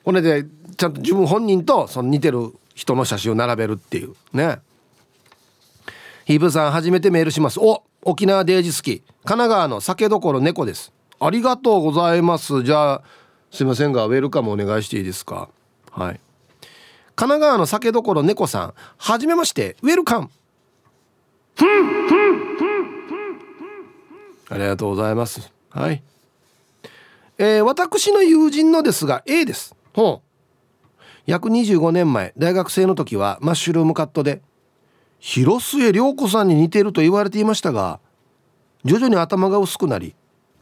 Speaker 1: これでちゃんと自分本人とその似てる人の写真を並べるっていう。ね。ヒープさん初めてメールします。お沖縄デージ好き。神奈川の酒どころ猫です。ありがとうございます。じゃあすいませんがウェルカムお願いしていいですか？はい。神奈川の酒どころ猫さんはじめましてウェルカムありがとうございます。はい。えー、私の友人のですが A です。ほう。約25年前大学生の時はマッシュルームカットで広末涼子さんに似てると言われていましたが徐々に頭が薄くなり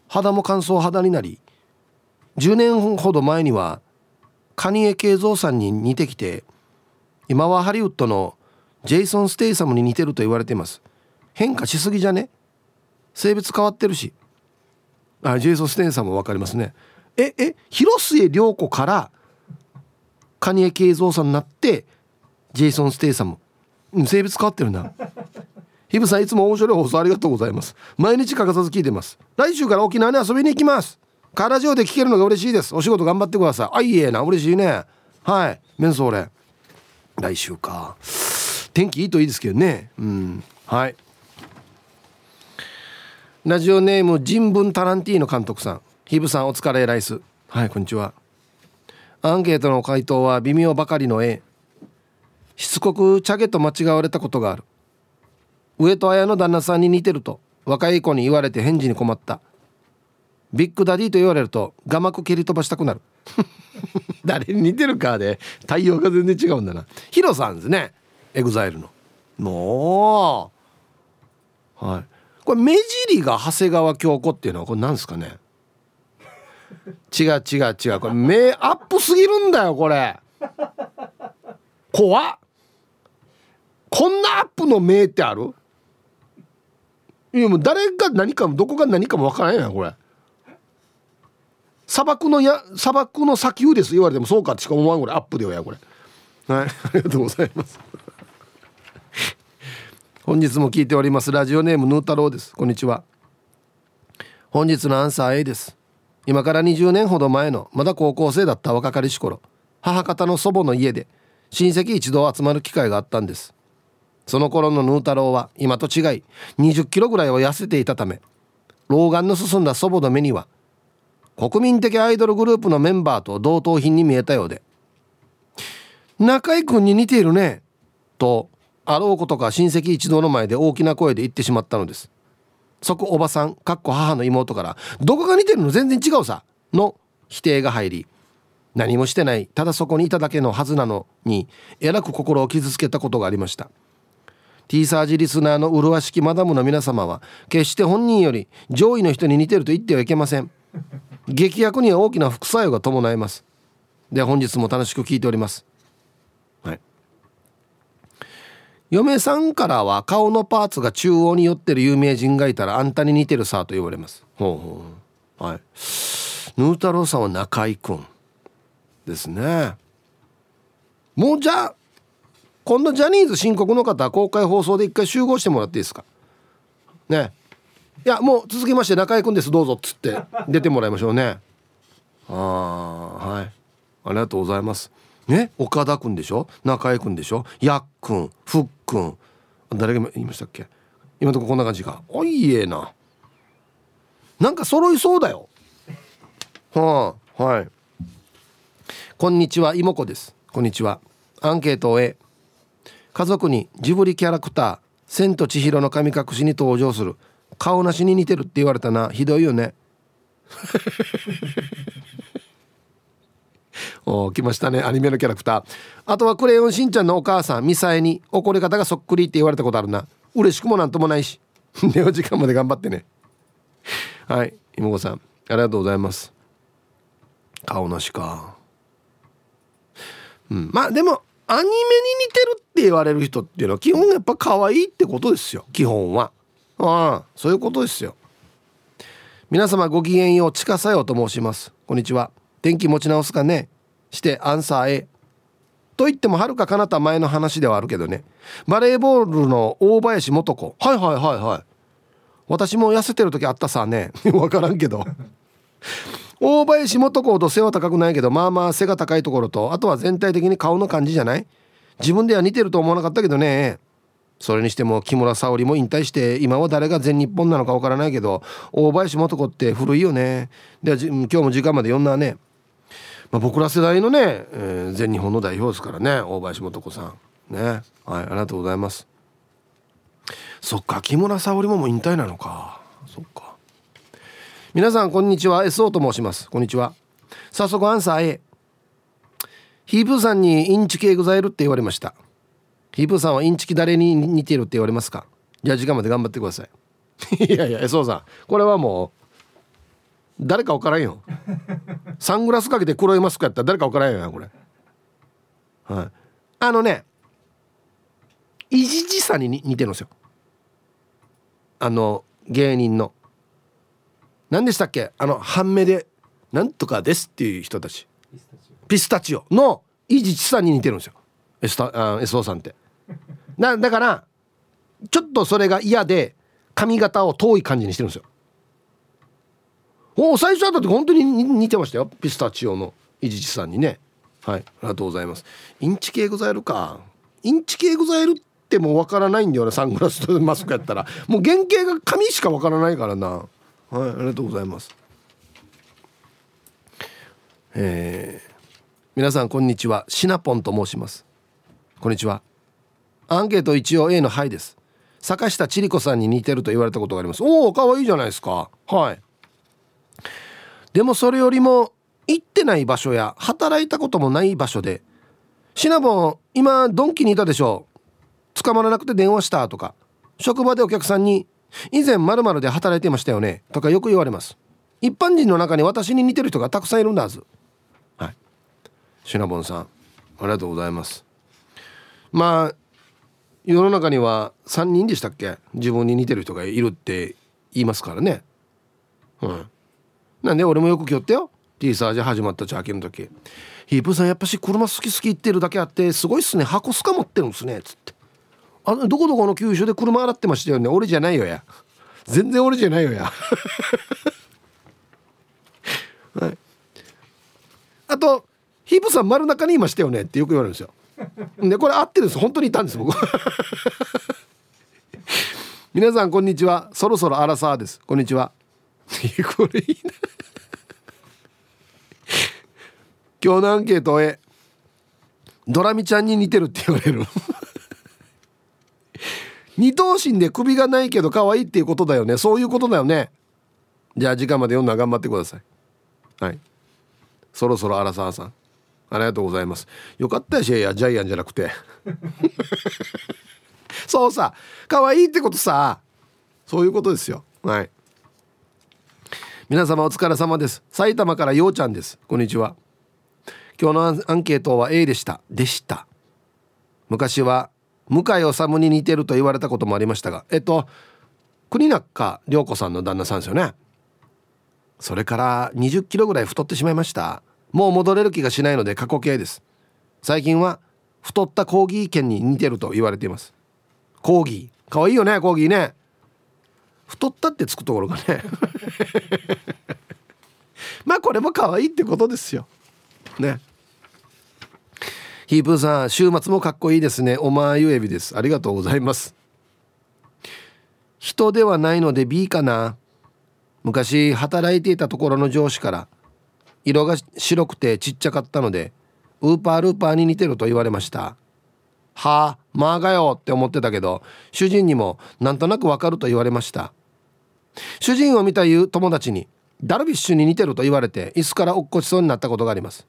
Speaker 1: 肌も乾燥肌になり10年ほど前にはカニエ慶三さんに似てきて今はハリウッドのジェイソン・ステイサムに似てると言われています。変化しすぎじゃね？性別変わってるし。あジェイソン・ステイサム分かりますね。ええ広末涼子から蟹江敬三さんになってジェイソン・ステイサム。うん性別変わってるな。ヒープーさんいつも面白い放送ありがとうございます。毎日欠かさず聞いてます。来週から沖縄に遊びに行きます。カラジオで聞けるのが嬉しいです。お仕事頑張ってください。あいいえな嬉しいね。はい。メンソーレ。来週か。天気いいといいですけどね。うん。はい。ラジオネーム人文タランティーノ監督さん。ヒブさんお疲れライス。はいこんにちは。アンケートの回答は微妙ばかりの A しつこくチャゲと間違われたことがある。上戸彩の旦那さんに似てると若い子に言われて返事に困った。ビッグダディと言われると我膜蹴り飛ばしたくなる。誰に似てるかで対応が全然違うんだな。ヒロさんですね。 EXILE の。もう。はい。これ目尻が長谷川京子っていうのはこれ何ですかね？違う違う違う。これ目アップすぎるんだよこれ。怖っ。こんなアップの目ってある？いやもう誰が何かどこが何かもわからんやんこれ砂漠のや砂漠の砂丘です言われてもそうかってしか思わんこれアップでよやこれ。はい。ありがとうございます。本日も聞いております。ラジオネームヌー太郎です。こんにちは。本日のアンサー A です。今から20年ほど前のまだ高校生だった若かりし頃母方の祖母の家で親戚一同集まる機会があったんです。その頃のヌー太郎は今と違い20キロぐらいは痩せていたため老眼の進んだ祖母の目には国民的アイドルグループのメンバーと同等品に見えたようで「中居君に似ているね」とあろうことか親戚一同の前で大きな声で言ってしまったのです。そこおばさんかっこ母の妹から「どこが似てるの全然違うさ」の否定が入り何もしてないただそこにいただけのはずなのにえらく心を傷つけたことがありました。T サージリスナーの麗しきマダムの皆様は決して本人より上位の人に似てると言ってはいけません。劇薬には大きな副作用が伴います。で本日も楽しく聞いております。はい。嫁さんからは顔のパーツが中央に寄ってる有名人がいたらあんたに似てるさと言われます。ほうほうはい。ヌー太郎さんは中居君ですね。もうじゃあ今度ジャニーズ申告の方公開放送で一回集合してもらっていいですか？ねいやもう続きまして中居君です。どうぞ。っつって出てもらいましょうね。ああはい。ありがとうございます。ね？岡田君でしょ？中居君でしょ？やっくんふっくん。誰が言いましたっけ？今のとここんな感じか。おいえな。なんか揃いそうだよ。はあはい。こんにちは妹子です。こんにちは。アンケートを終え家族にジブリキャラクター「千と千尋の神隠し」に登場する。顔なしに似てるって言われたな。ひどいよね。お来ましたね。アニメのキャラクター。あとはクレヨンしんちゃんのお母さんミサエに。怒り方がそっくりって言われたことあるな。嬉しくもなんともないし。寝る時間まで頑張ってね。はい妹子さん。ありがとうございます。顔なしか。うんまあでもアニメに似てるって言われる人っていうのは基本やっぱ可愛いってことですよ。基本は。ああそういうことですよ。皆様ごきげんようちかさよと申します。こんにちは。天気持ち直すかね？してアンサー A と言ってもはるか彼方前の話ではあるけどね。バレーボールの大林素子。はいはいはいはい。私も痩せてる時あったさね。分からんけど。大林素子ほど背は高くないけどまあまあ背が高いところとあとは全体的に顔の感じじゃない？自分では似てると思わなかったけどね。それにしても木村沙織も引退して今は誰が全日本なのかわからないけど大林素子って古いよね。では今日も時間まで読んだね、まあ、僕ら世代のね、えー、全日本の代表ですからね大林素子さん。ね。はいありがとうございます。そっか木村沙織ももう引退なのか。そっか。皆さんこんにちは。SO と申します。こんにちは。早速アンサー A ヒープーさんにインチキ EXILE って言われました。ヒープーさんはインチキ誰に似てるって言われますか？じゃあ時間まで頑張ってください。いやいや SO さん。これはもう誰か分からんよ。サングラスかけて黒いマスクやったら誰か分からんよなこれ。はい。あのねいじじさに似てるんですよ。あの芸人の。何でしたっけ？あの半目で「なんとかです」っていう人たち。ピスタチオ。のいじちさんに似てるんですよ。エスタあエスオさんって。だだからちょっとそれが嫌で髪型を遠い感じにしてるんですよ。お最初会った時本当に似てましたよ。ピスタチオのいじちさんにね。はい。ありがとうございます。インチ系グザイルか。インチ系グザイルってもわからないんだよなサングラスとマスクやったら。もう原型が髪しかわからないからな。はい。ありがとうございます。えー、皆さんこんにちは。シナポンと申します。こんにちは。アンケート一応 A の「はい」です。坂下千里子さんに似てると言われたことがあります。おおかわいいじゃないですか。はい。でもそれよりも行ってない場所や働いたこともない場所でシナボン今ドンキにいたでしょ捕まらなくて電話したとか職場でお客さんに以前まるで働いてましたよねとかよく言われます。一般人の中に私に似てる人がたくさんいるんだはず。はい。シナボンさんありがとうございます。まあ世の中には3人でしたっけ？自分に似てる人がいるって言いますからね。うん。なんで俺もよく来よったよ。T サージ始まったチャーキの時。ヒープさんやっぱし車好き好き言ってるだけあってすごいっすね。箱スカ持ってるんですね。つって。あどこどこの急所で車洗ってましたよね。俺じゃないよや。全然俺じゃないよや。はい。あとヒープさん丸中にいましたよね。ってよく言われるんですよ。でこれ合ってるんです。本当にいたんです僕。皆さんこんにちは。そろそろアラサーです。こんにちは。これいいな。今日のアンケートへドラミちゃんに似てるって言われる。二頭身で首がないけど可愛いっていうことだよね。そういうことだよね。じゃあ時間まで読んだら頑張ってください。はい。そろそろアラサーさん。ありがとうございます。よかったしやジャイアンじゃなくて。そうさ可愛いってことさ。そういうことですよ。はい。皆様お疲れ様です。埼玉からようちゃんです。こんにちは。今日のアンケートは A でした。でした。昔は向井治に似てると言われたこともありましたがえっと国中涼子さんの旦那さんですよね。それから20キロぐらい太ってしまいました。もう戻れる気がしないので過去形です。最近は太ったコーギー犬に似てると言われています。コーギー。かわいいよねコーギーね。太ったってつくところがね。まあこれも可愛いってことですよ。ね。ヒープーさん週末もかっこいいですね。おまゆえびです。ありがとうございます。人ではないので B かな。昔働いていたところの上司から色が白くてちっちゃかったのでウーパールーパーに似てると言われました。はあまあがよって思ってたけど主人にもなんとなくわかると言われました。主人を見たいう友達にダルビッシュに似てると言われて椅子から落っこちそうになったことがあります。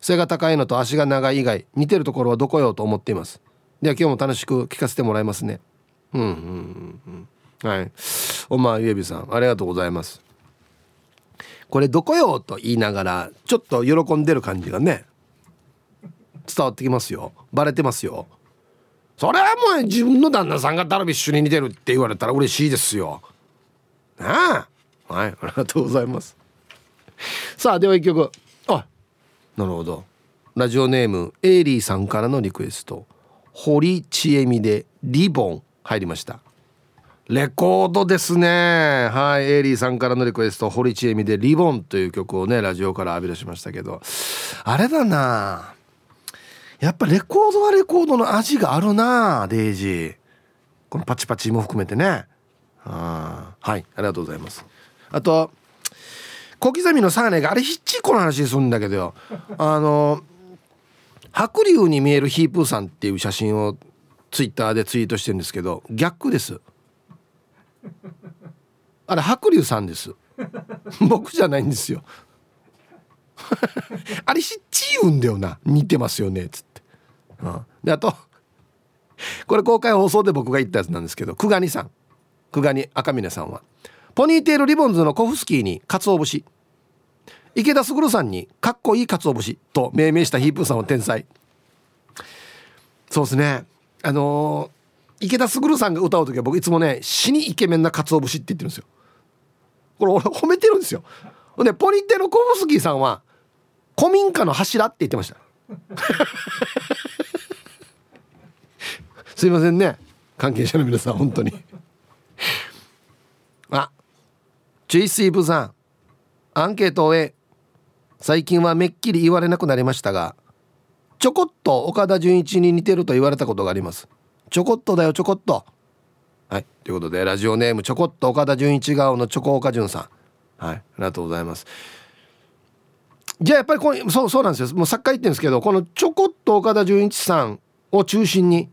Speaker 1: 背が高いのと足が長い以外似てるところはどこよと思っています。では今日も楽しく聞かせてもらいますね。うんうんうんはい。おまゆえびさんありがとうございます。これどこよと言いながらちょっと喜んでる感じがね伝わってきますよ。バレてますよ。それはもう自分の旦那さんがダルビッシュに似てるって言われたら嬉しいですよ。ねえ。はいありがとうございます。さあでは一曲。あなるほど。ラジオネームエイリーさんからのリクエスト。堀ちえみでリボン入りました。レコードですね。はい。エイリーさんからのリクエスト堀ちえみでリボンという曲をねラジオから浴び出しましたけど。あれだな。やっぱレコードはレコードの味があるなデイジー。このパチパチも含めてね。あはい。ありがとうございます。あと小刻みのサーネがあれヒッチコの話するんだけどよ。あの白龍に見えるヒープーさんっていう写真をツイッターでツイートしてるんですけど逆です。あれ白龍さんです。僕じゃないんですよ。あれヒッチ言うんだよな。似てますよねっつって、うん、であとこれ公開放送で僕が言ったやつなんですけど久我にさん。久我に赤峰さんは。ポニーテールリボンズのコフスキーに鰹節。池田卓さんにかっこいい鰹節。と命名したヒープーさんは天才。そうですね。あのー、池田卓さんが歌う時は僕いつもね死にイケメンな鰹節って言ってるんですよ。これ俺褒めてるんですよ。ほんでポニテのコフスキーさんは古民家の柱って言ってました。すいませんね。関係者の皆さん本当に。あチェイスイブさんアンケートを終え最近はめっきり言われなくなりましたがちょこっと岡田准一に似てると言われたことがあります。ちょこっとだよちょこっと。はい。ということでラジオネームちょこっと岡田准一顔のチョコ岡潤さん。はい。ありがとうございます。じゃあやっぱりこれそうそうなんですよ。もう作家言ってるんですけどこのちょこっと岡田准一さんを中心に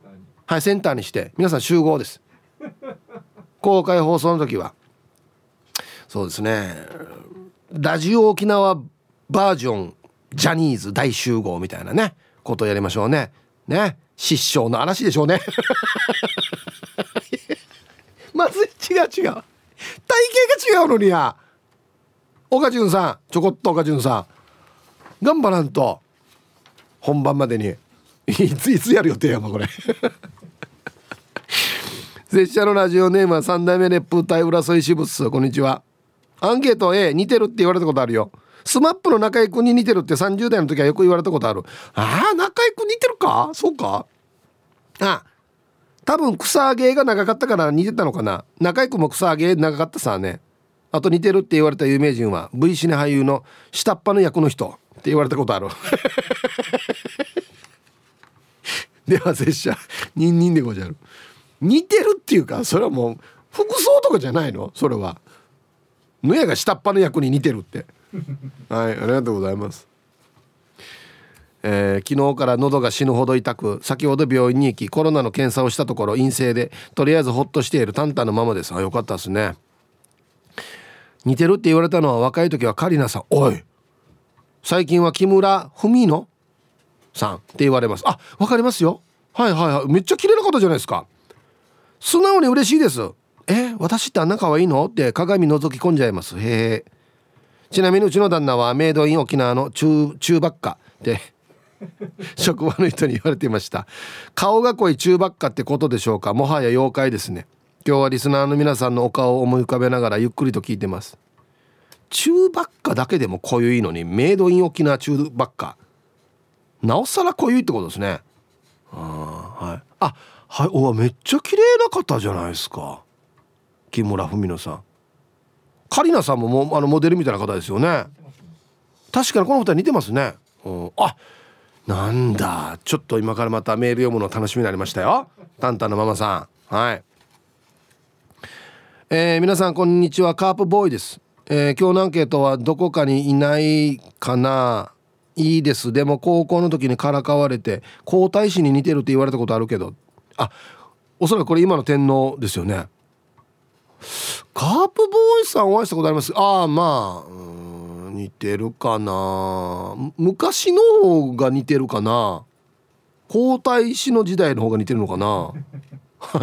Speaker 1: はいセンターにして皆さん集合です。公開放送の時は。そうですね。ラジオ沖縄バージョンジャニーズ大集合みたいなねことをやりましょうね。ね失笑の嵐でしょうね。まず違う違う。体型が違うのにや。岡潤さんちょこっと岡潤さん。頑張らんと。本番までに。いついつやる予定やもこれ。拙者のラジオネームは三代目熱風隊浦添支部こんにちは。アンケート A 似てるって言われたことあるよ。スマップの中居君に似てるって30代の時はよく言われたことある。ああ中居君似てるか？そうか？あ多分草芸が長かったから似てたのかな。中居君も草芸長かったさね。あと似てるって言われた有名人は V シネ俳優の下っ端の役の人って言われたことある。では拙者ニンニンでごじゃる。似てるっていうかそれはもう服装とかじゃないの？それは。野屋が下っ端の役に似てるって。はいありがとうございます。えー、昨日から喉が死ぬほど痛く先ほど病院に行きコロナの検査をしたところ陰性でとりあえずホッとしているタンタンのままです。あよかったですね。似てるって言われたのは若い時はカリナさん。おい最近は木村文乃さんって言われます。あわかりますよ。はいはいはい。めっちゃ綺麗な方じゃないですか。素直に嬉しいです。え私ってあんな可愛いの？って鏡覗き込んじゃいます。へえちなみにうちの旦那はメイドイン沖縄の中中ばっかで 職場の人に言われていました。顔が濃い中ばっかってことでしょうか？もはや妖怪ですね。今日はリスナーの皆さんのお顔を思い浮かべながらゆっくりと聞いてます。中ばっかだけでも濃ゆいのにメイドイン沖縄中ばっか。なおさら濃ゆいってことですね。あはい。あはい。おわめっちゃ綺麗な方じゃないですか。木村文乃さんカリナさんももあのモデルみたいな方ですよね。確かにこの二人似てますね、うん、あなんだ。ちょっと今からまたメール読むの楽しみになりましたよ。タンタンのママさん。はい。えー、皆さんこんにちは。カープボーイです、えー、今日のアンケートはどこかにいないかな。いいです。でも高校の時にからかわれて皇太子に似てるって言われたことあるけど。あおそらくこれ今の天皇ですよね。カープボーイさんお会いしたことあります？ああまあ似てるかな。昔の方が似てるかな。皇太子の時代の方が似てるのかな。は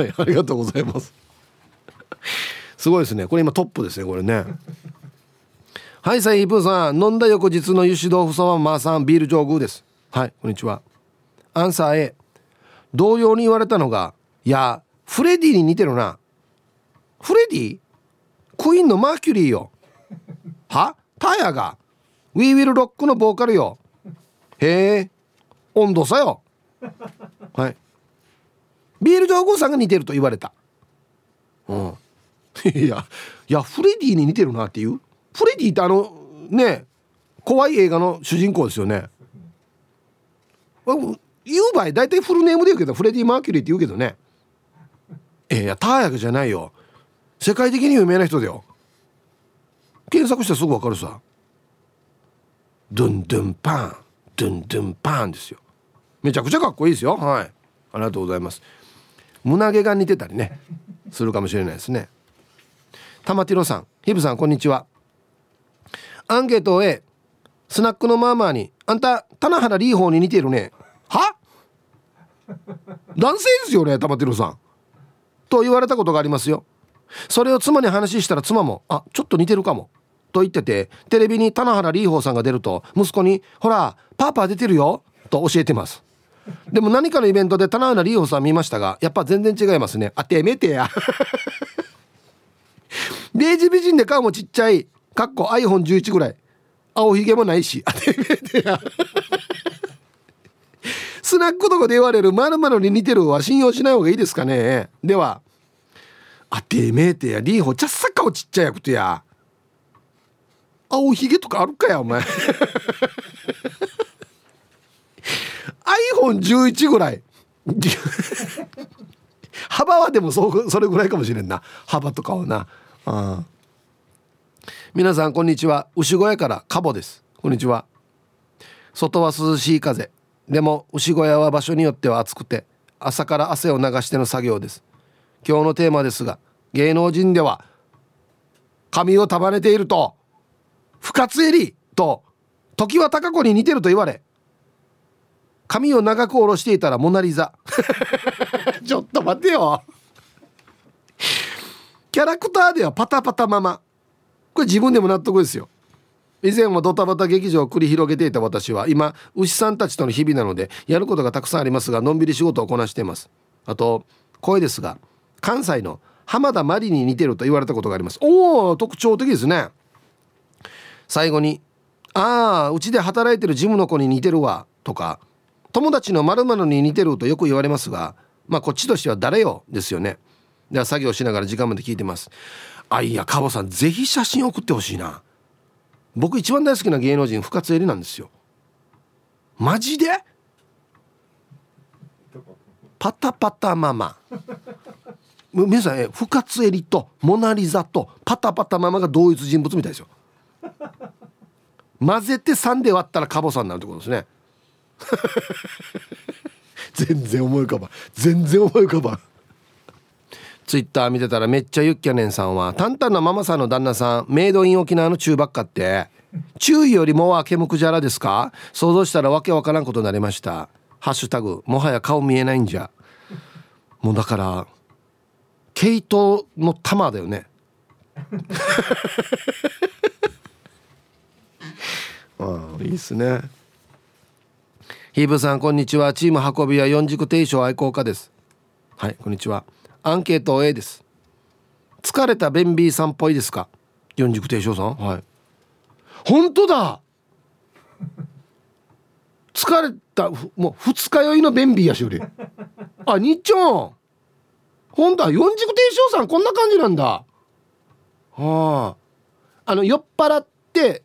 Speaker 1: いありがとうございます。すごいですね。これ今トップですねこれね。はいサイープーさん飲んだ翌日の油脂豆腐そばまーさんビール上宮です。はいこんにちは。アンサー A 同様に言われたのがいやフレディに似てるな。フレディクイーンのマーキュリーよ。は？タヤが。ウィーウィルロックのボーカルよ。へえ。温度差よ。はい。ビール上宮さんが似てると言われた。うん。いやいやフレディに似てるなっていう。フレディってあのね怖い映画の主人公ですよね。言う場合大体フルネームで言うけどフレディ・マーキュリーって言うけどね。えいやターヤクじゃないよ。世界的に有名な人だよ。検索したらすぐ分かるさ。ドゥンドゥンパン。ドゥンドゥンパンですよ。めちゃくちゃかっこいいですよ。はい。ありがとうございます。胸毛が似てたりね。するかもしれないですね。玉ティロさん。ヒブさんこんにちは。アンケートを A スナックのマーマーに「あんた棚原リーホーに似てるね」は？男性ですよね玉ティロさん。と言われたことがありますよそれを妻に話したら妻も「あちょっと似てるかも」と言っててテレビに棚原リーホーさんが出ると息子に「ほらパパ出てるよ」と教えてます。でも何かのイベントで棚原リーホーさん見ましたがやっぱ全然違いますねあてめてや レイジ美人で顔もちっちゃいかっこ iPhone11 ぐらい。青ひげもないしあてめてや スナックとかで言われるまるに似てるは信用しない方がいいですかね。ではあてめえてや。リーホちゃっさかおちっちゃいやくとや。青ひげとかあるかやお前。iPhone11 ぐらい。幅はでもそそれぐらいかもしれんな。幅とかはなあ。皆さんこんにちは。牛小屋からカボです。こんにちは。外は涼しい風。でも牛小屋は場所によっては暑くて朝から汗を流しての作業です。今日のテーマですが芸能人では髪を束ねていると深津絵里と常盤貴子に似てると言われ髪を長く下ろしていたらモナリザちょっと待ってよ。キャラクターではパタパタママこれ自分でも納得ですよ。以前はドタバタ劇場を繰り広げていた私は今牛さんたちとの日々なのでやることがたくさんありますがのんびり仕事をこなしています。あと声ですが関西の浜田真理に似てると言われたことがあります。おお特徴的ですね。最後に「ああうちで働いてるジムの子に似てるわ」とか「友達の〇〇に似てる」とよく言われますがまあこっちとしては誰よ？ですよね。では作業しながら時間まで聞いてます。あいやカボさんぜひ写真送ってほしいな。僕一番大好きな芸能人深津絵里なんですよ。マジで？パタパタママ皆さんえ深津絵里とモナ・リザとパタパタママが同一人物みたいですよ。混ぜて3で割ったらカボさんになるってことですね。全然思い浮かばん。全然思い浮かばん。ツイッター見てたらめっちゃユッキャネンさんはタンタンなママさんの旦那さんメイドイン沖縄の中ばっかって。注意よりもはけむくじゃらですか？想像したらわけわからんことになりました。ハッシュタグもはや顔見えないんじゃ。もうだから毛糸の玉だよね。あ あいいっすね。ヒーブさんこんにちは。チーム運び屋四軸定称愛好家です。はいこんにちは。アンケート A です。疲れたベンビーさんっぽいですか？四軸定称さん。はい。本当だ！疲れたもう二日酔いのベンビーやし俺。あ日ちょん本当は四軸定称さんこんな感じなんだ。はあ。あの酔っ払って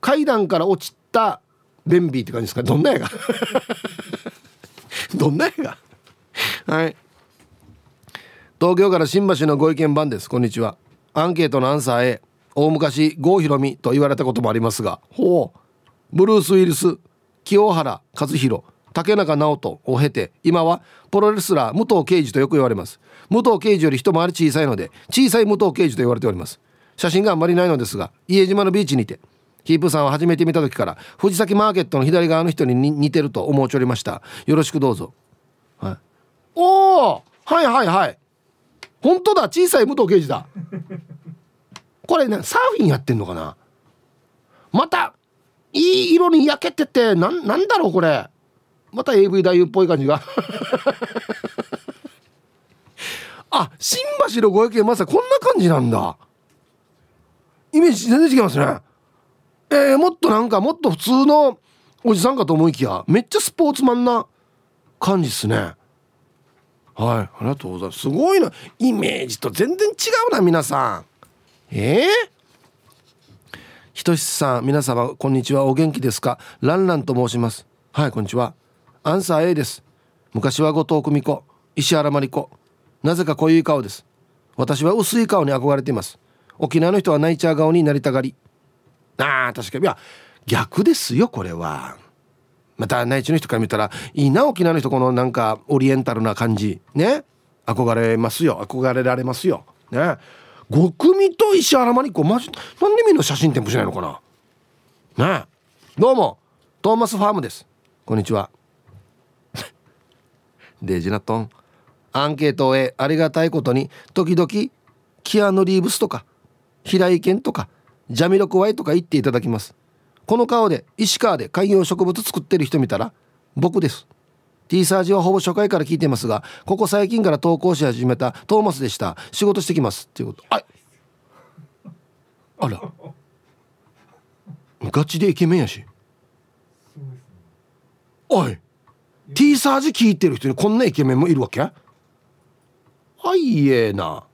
Speaker 1: 階段から落ちたベンビーって感じですか？どんなやが？どんなやが？はい。東京から新橋のご意見番です。こんにちは。アンケートのアンサー A 大昔郷ひろみと言われたこともありますがほう。ブルース・ウィルス清原和弘竹中直人を経て今はプロレスラー武藤敬司とよく言われます。武藤敬司より一回り小さいので小さい武藤敬司と言われております。写真があんまりないのですが家島のビーチにてキープさんを初めて見た時から藤崎マーケットの左側の人に似てると思うちょりました。よろしくどうぞ。はい。おおはいはいはい。本当だ!小さい武藤刑事だ。これねサーフィンやってんのかな?またいい色に焼けててなんなんだろうこれ。また AV 男優っぽい感じが。あ新橋のご意見まさこんな感じなんだ。イメージ全然違いますね。えー、もっとなんかもっと普通のおじさんかと思いきやめっちゃスポーツマンな感じっすね。はいありがとうございます。すごいな。イメージと全然違うな皆さん。ええー、ひとしさん皆様こんにちは。お元気ですか？ランランと申します。はいこんにちは。アンサー A です。昔は後藤久美子石原真理子。なぜか濃い顔です。私は薄い顔に憧れています。沖縄の人はナイチャー顔になりたがり。あ確かに。いや逆ですよこれは。また内地の人から見たらいいな沖縄の人このなんかオリエンタルな感じ。ね。憧れますよ。憧れられますよ。ね。5組と石原真理子。マジなんでみんな写真添付しないのかな。ね。どうもトーマスファームです。こんにちは。デジナトン。アンケートへありがたいことに時々キアヌ・リーブスとか平井堅とかジャミロクワイとか言っていただきます。この顔で石川で観葉植物作ってる人見たら僕です。T サージはほぼ初回から聞いてますがここ最近から投稿し始めたトーマスでした。仕事してきます。っていうこと。ああら。ガチでイケメンやし。おい T サージ聞いてる人にこんなイケメンもいるわけ？はいええな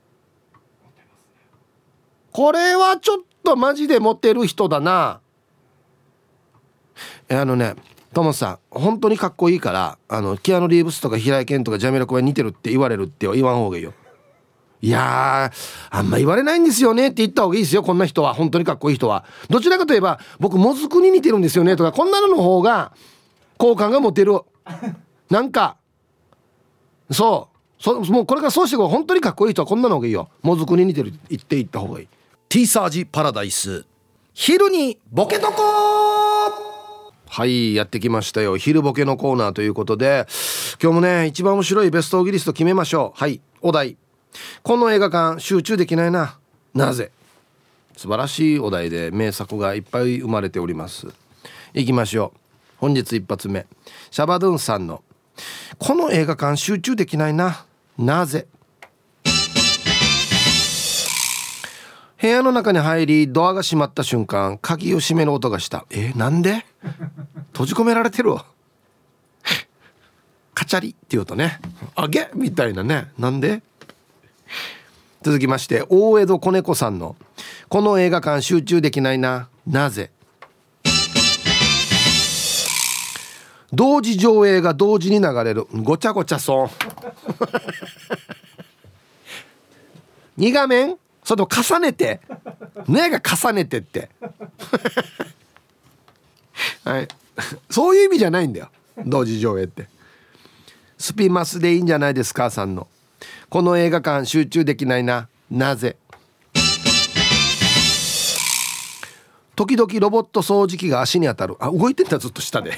Speaker 1: これはちょっとマジでモテる人だな。あのねトモさん本当にかっこいいからあのキアヌ・リーブスとか平井堅とかジャミロクワ似てるって言われるって言わん方がいいよ。いやあんま言われないんですよねって言った方がいいですよこんな人は。本当にかっこいい人は。どちらかといえば僕もずくに似てるんですよねとかこんなのの方が好感が持てるなんかそう。そもうこれからそうしてこう。本当にかっこいい人はこんなの方がいいよ。もずくに似てる言っていった方がいい。T サージパラダイス。昼にボケとこはいやってきましたよ。昼ボケのコーナーということで今日もね一番面白いベストオギリスト決めましょう。はいお題。この映画館集中できないな。なぜ？素晴らしいお題で名作がいっぱい生まれております。いきましょう本日一発目。シャバドゥンさんの「この映画館集中できないな。なぜ?」部屋の中に入りドアが閉まった瞬間鍵を閉める音がした。えなんで？閉じ込められてるわ。カチャリって言うとね。あげ？みたいなね。なんで？続きまして大江戸子猫さんの「この映画館集中できないな。なぜ?」同時上映が同時に流れる。ごちゃごちゃそう。2画面？それと重ねて？ねが重ねてって。はい。そういう意味じゃないんだよ。同時上映って。スピマスでいいんじゃないですかさんの。この映画館集中できないな。なぜ？時々ロボット掃除機が足に当たる。あ動いてんだずっと下で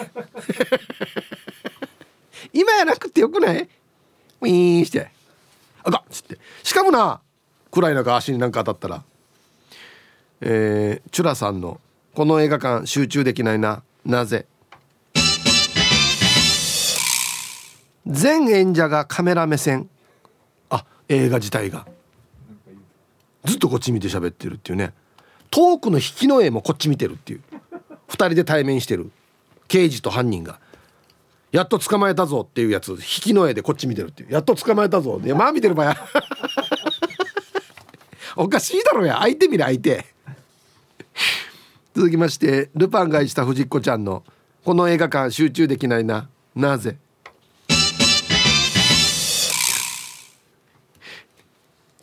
Speaker 1: 今やなくてよくない？ウィーンして。あかっつって。しかもな暗い中足になんか当たったら。えー、チュラさんの「この映画館集中できないな。なぜ?」全演者がカメラ目線。あ映画自体が。ずっとこっち見て喋ってるっていうね。遠くの引きの絵もこっち見てるっていう。2人で対面してる。刑事と犯人が。やっと捕まえたぞっていうやつ引きの絵でこっち見てるっていう。やっと捕まえたぞ。でまあ見てる場合。おかしいだろや。相手見る相手。続きましてルパンがした藤子ちゃんの「この映画館集中できないな。なぜ?」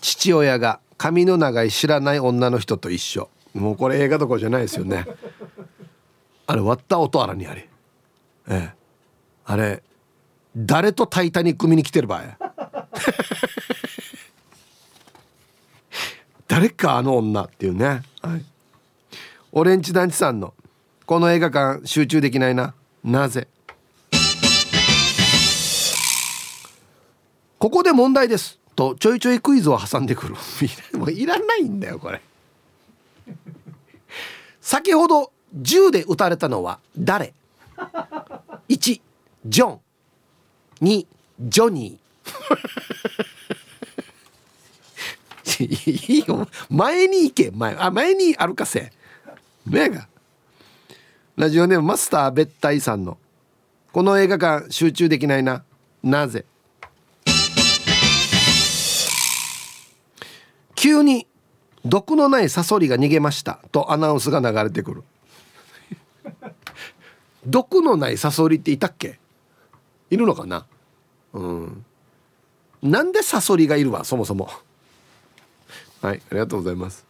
Speaker 1: 父親が髪の長い知らない女の人と一緒。もうこれ映画どころじゃないですよね。あれ割った音あらにあれ。ええ。あれ誰とタイタニック見に来てる場合 誰かあの女っていうね、はい、オレンジ団地さんの「この映画館集中できないな。なぜ?」ここで問題です。とちょいちょいクイズを挟んでくる。もういらないんだよこれ。先ほど銃で撃たれたのは誰？1ジョン。2ジョニー。いいよ。前に行け。前あ前に歩かせ。目がラジオネームマスター別体さんの。この映画館集中できないな。なぜ？急に毒のないサソリが逃げました。とアナウンスが流れてくる。毒のないサソリっていたっけ？いるのかな？うん。なんでサソリがいるわ？そもそも。はいありがとうございます。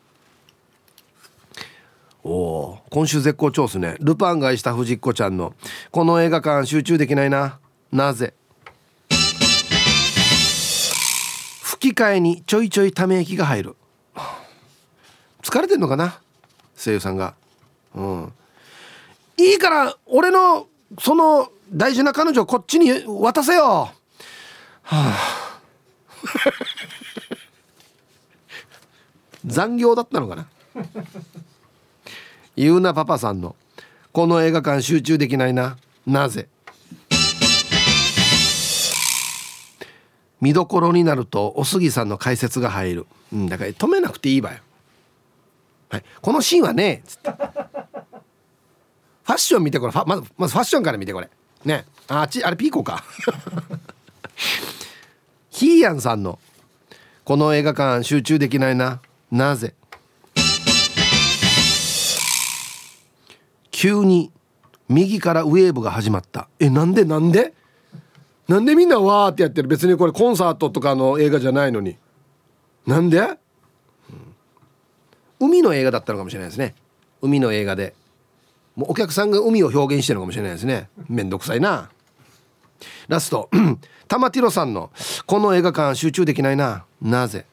Speaker 1: おお今週絶好調っすね。ルパンが愛した藤子ちゃんの。この映画館集中できないな。なぜ？吹き替えにちょいちょいため息が入る。疲れてんのかな？声優さんが。うん。いいから俺のその大事な彼女こっちに渡せよ。はあ。残業だったのかな？ゆうなパパさんの。この映画館集中できないな。なぜ？見どころになるとお杉さんの解説が入る、うん、だから止めなくていいわよ、はい、このシーンはねつって。ファッション見てこれ。まずまずファッションから見てこれ。ね。あっちあれピーコか。ヒーヤンさんの「この映画館集中できないな。なぜ?」急に右からウェーブが始まった。えなんでなんで？なんでみんなわーってやってる？別にこれコンサートとかの映画じゃないのに。なんで、うん、海の映画だったのかもしれないですね。海の映画で。もうお客さんが海を表現してるのかもしれないですね。めんどくさいな。ラスト。玉ティロさんの「この映画館集中できないな。なぜ?」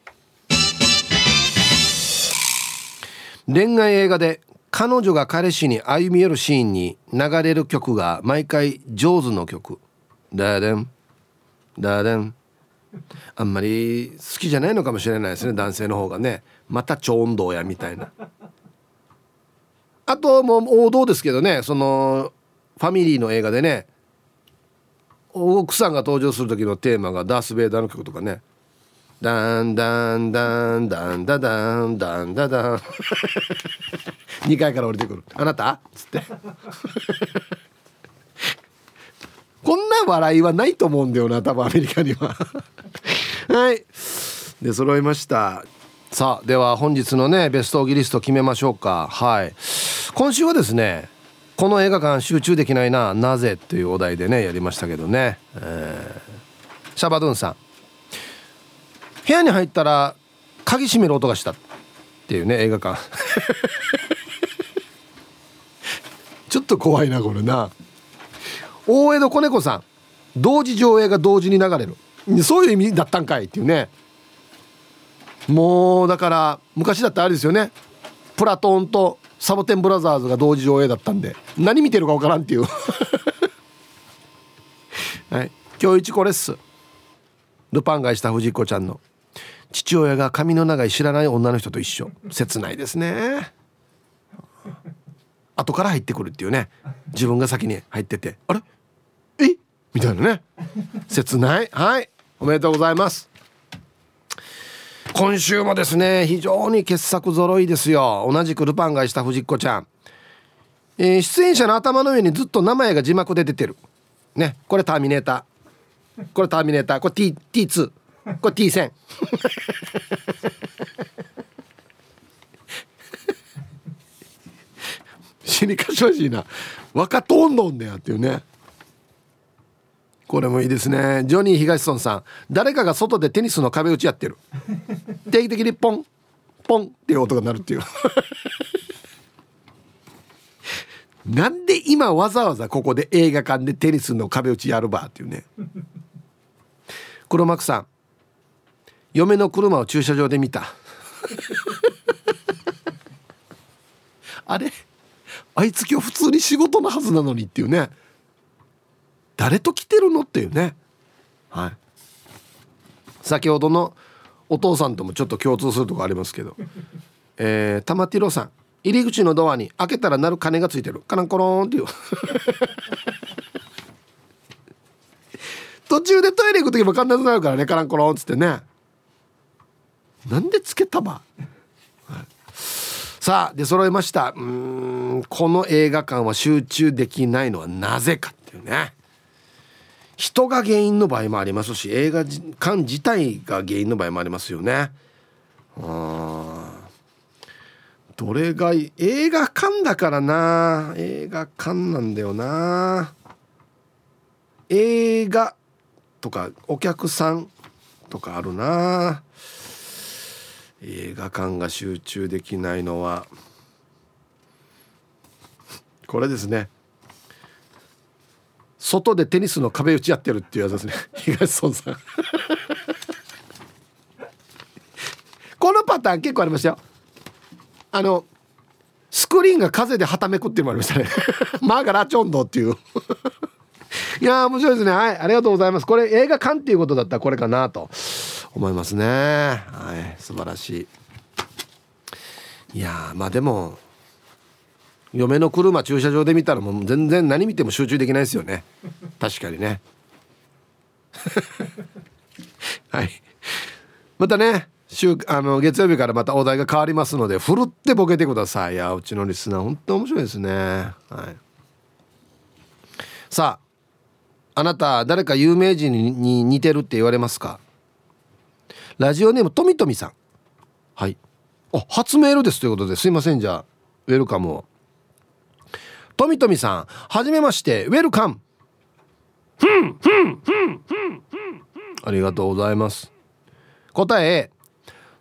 Speaker 1: 恋愛映画で彼女が彼氏に歩み寄るシーンに流れる曲が毎回上手の曲。ダデン。ダデン。あんまり好きじゃないのかもしれないですね。男性の方がね。また超音頭やみたいな。あともう王道ですけどねそのファミリーの映画でね奥さんが登場する時のテーマがダース・ベイダーの曲とかね。ダンダンダンダンダダンダンダダン。2階から降りてくる「あなた?」っつって。こんな笑いはないと思うんだよな多分アメリカには。はい。で揃いました。さあでは本日のねベストオギリスト決めましょうか。はい。今週はですねこの映画館集中できないななぜというお題でねやりましたけどね、えー、シャバドゥンさん。部屋に入ったら鍵閉める音がした。っていうね映画館。ちょっと怖いなこれな。大江戸子猫さん。同時上映が同時に流れる。そういう意味だったんかい。っていうね。もうだから昔だったらあれですよね。プラトーンとサボテンブラザーズが同時上映だったんで。何見てるか分からんっていう。はい。今日一これっすルパンがした藤子ちゃんの。父親が髪の長い知らない女の人と一緒。切ないですね。後から入ってくるっていうね。自分が先に入ってて。あれ？え？みたいなね。切ない？はい。おめでとうございます。今週もですね非常に傑作揃いですよ。同じくルパンがした藤子ちゃん、えー、出演者の頭の上にずっと名前が字幕で出てる。ねこれターミネーター。これターミネーター。これ T T2 これ T 線 死にかしわしいな。若とんどんだよっていうねこれもいいですね。ジョニー東村さん。誰かが外でテニスの壁打ちやってる。定期的にポンポンっていう音が鳴るっていう。なんで今わざわざここで映画館でテニスの壁打ちやるばっていうね。黒幕さん。嫁の車を駐車場で見た。あれ？あいつ今日普通に仕事のはずなのにっていうね。誰と来てるのっていうね。はい。先ほどのお父さんともちょっと共通するとこありますけど。えー、玉ティロさん。入り口のドアに開けたら鳴る鐘がついてる。カランコロンっていう。途中でトイレ行く時も必ずなるからねカランコロンっつってね。なんでつけたば、はい、さあで揃いました。うんこの映画館は集中できないのはなぜかっていうね人が原因の場合もありますし映画館自体が原因の場合もありますよね。うんどれが映画館だからな。映画館なんだよな。映画とかお客さんとかあるな。映画館が集中できないのは。これですね。外でテニスの壁打ちやってるっていうやつですね。東村さん。このパターン結構ありましたよ。あのスクリーンが風ではためくってもありましたね。マーガラチョンドっていう。いや面白いですね。はいありがとうございます。これ映画館っていうことだったらこれかなと思いますね。はい素晴らしい。いやまあでも嫁の車駐車場で見たらもう全然何見ても集中できないですよね。確かにね。はい。またね週あの月曜日からまたお題が変わりますのでふるってボケてください。いやうちのリスナー本当面白いですね。はい。さああなた誰か有名人に似てるって言われますか？ラジオネームとみとみさん。はい。あ初メールですということですいません。じゃあウェルカムを。とみとみさんはじめましてウェルカムありがとうございます。答え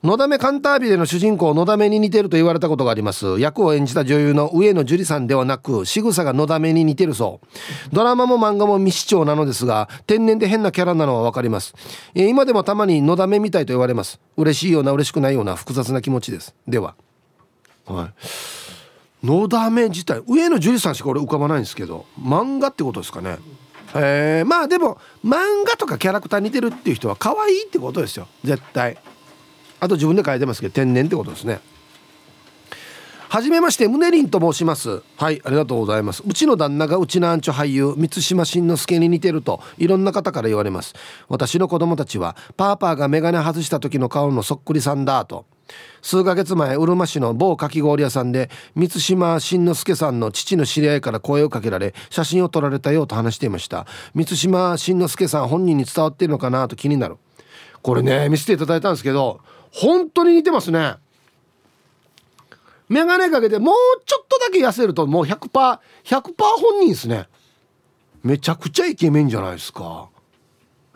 Speaker 1: のだめカンタービレの主人公のだめに似てると言われたことがあります。役を演じた女優の上野樹里さんではなく仕草がのだめに似てるそう。ドラマも漫画も未視聴なのですが天然で変なキャラなのは分かります、えー、今でもたまにのだめみたいと言われます。嬉しいような嬉しくないような複雑な気持ちです。では。はい。のだめ自体上野樹里さんしか俺浮かばないんですけど漫画ってことですかね。えー、まあでも漫画とかキャラクター似てるっていう人は可愛いってことですよ。絶対。あと自分で書いてますけど天然ってことですね。はじめましてムネリンと申します。はいありがとうございます。うちの旦那がうちのアンチョ俳優満島真之介に似てるといろんな方から言われます。私の子供たちはパーパーが眼鏡外した時の顔のそっくりさんだと。数ヶ月前うるま市の某かき氷屋さんで満島真之介さんの父の知り合いから声をかけられ写真を撮られたようと話していました。満島真之介さん本人に伝わっているのかなと気になる。これね見せていただいたんですけど本当に似てますね。眼鏡かけてもうちょっとだけ痩せるともう 100%100% 100本人ですね。めちゃくちゃイケメンじゃないですか。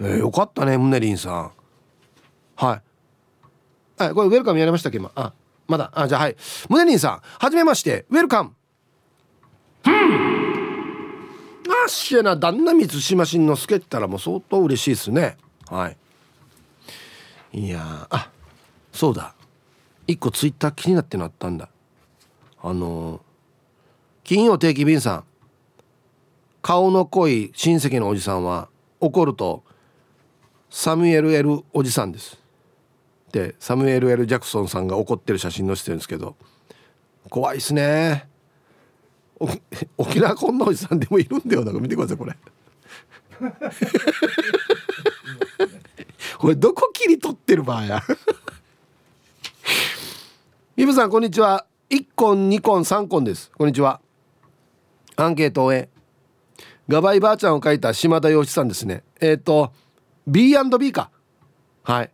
Speaker 1: えー、よかったねムネリンさん。はい。はいこれウェルカムやりましたっけ？今。あまだ。あじゃあはい。ムネリンさんはじめまして。ウェルカム。あっしゃな旦那満島真之介ったらもう相当嬉しいですね。はい。いやあそうだ。一個ツイッター気になってなったんだ。あの金曜定期便さん。顔の濃い親戚のおじさんは怒るとサミュエル・エルおじさんです。でサムエル・エル・ジャクソンさんが怒ってる写真載せてるんですけど怖いっすね。沖縄こんなおじさんでもいるんだよ。なんか見てくださいこれ。これどこ切り取ってる場合や。イブさんこんにちは。1コン2コン3コンです。こんにちは。アンケートを終えガバイばあちゃんを書いた島田洋一さんですね。えっ、ー、と B&B か。はい、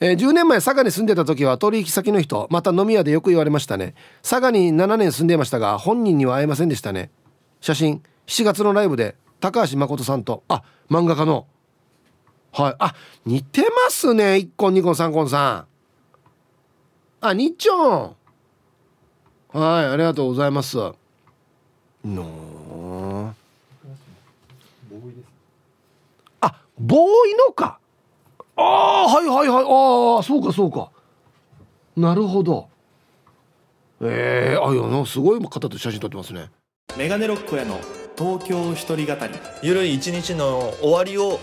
Speaker 1: えー、10年前佐賀に住んでた時は取引先の人また飲み屋でよく言われましたね。佐賀に7年住んでいましたが本人には会えませんでしたね。写真7月のライブで高橋誠さんとあ漫画家の。はい。あ似てますね1コン2コン3コンさん。あ、にっちょん。はい、ありがとうございます。のあ、ボーイのか。ああ、はいはいはい。ああ、そうかそうか。なるほど。ええー、あ、いやな、すごい方と写真撮ってますね。
Speaker 3: メガネロックへの東京一人語り。
Speaker 4: ゆるい一日の終わりを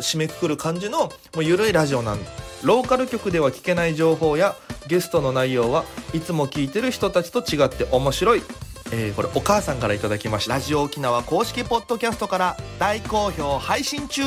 Speaker 4: 締めくくる感じのもうゆるいラジオなんローカル局では聞けない情報やゲストの内容はいつも聞いてる人たちと違って面白い、えー、これお母さんから頂きましたラジオ沖縄公式ポッドキャストから大好評配信中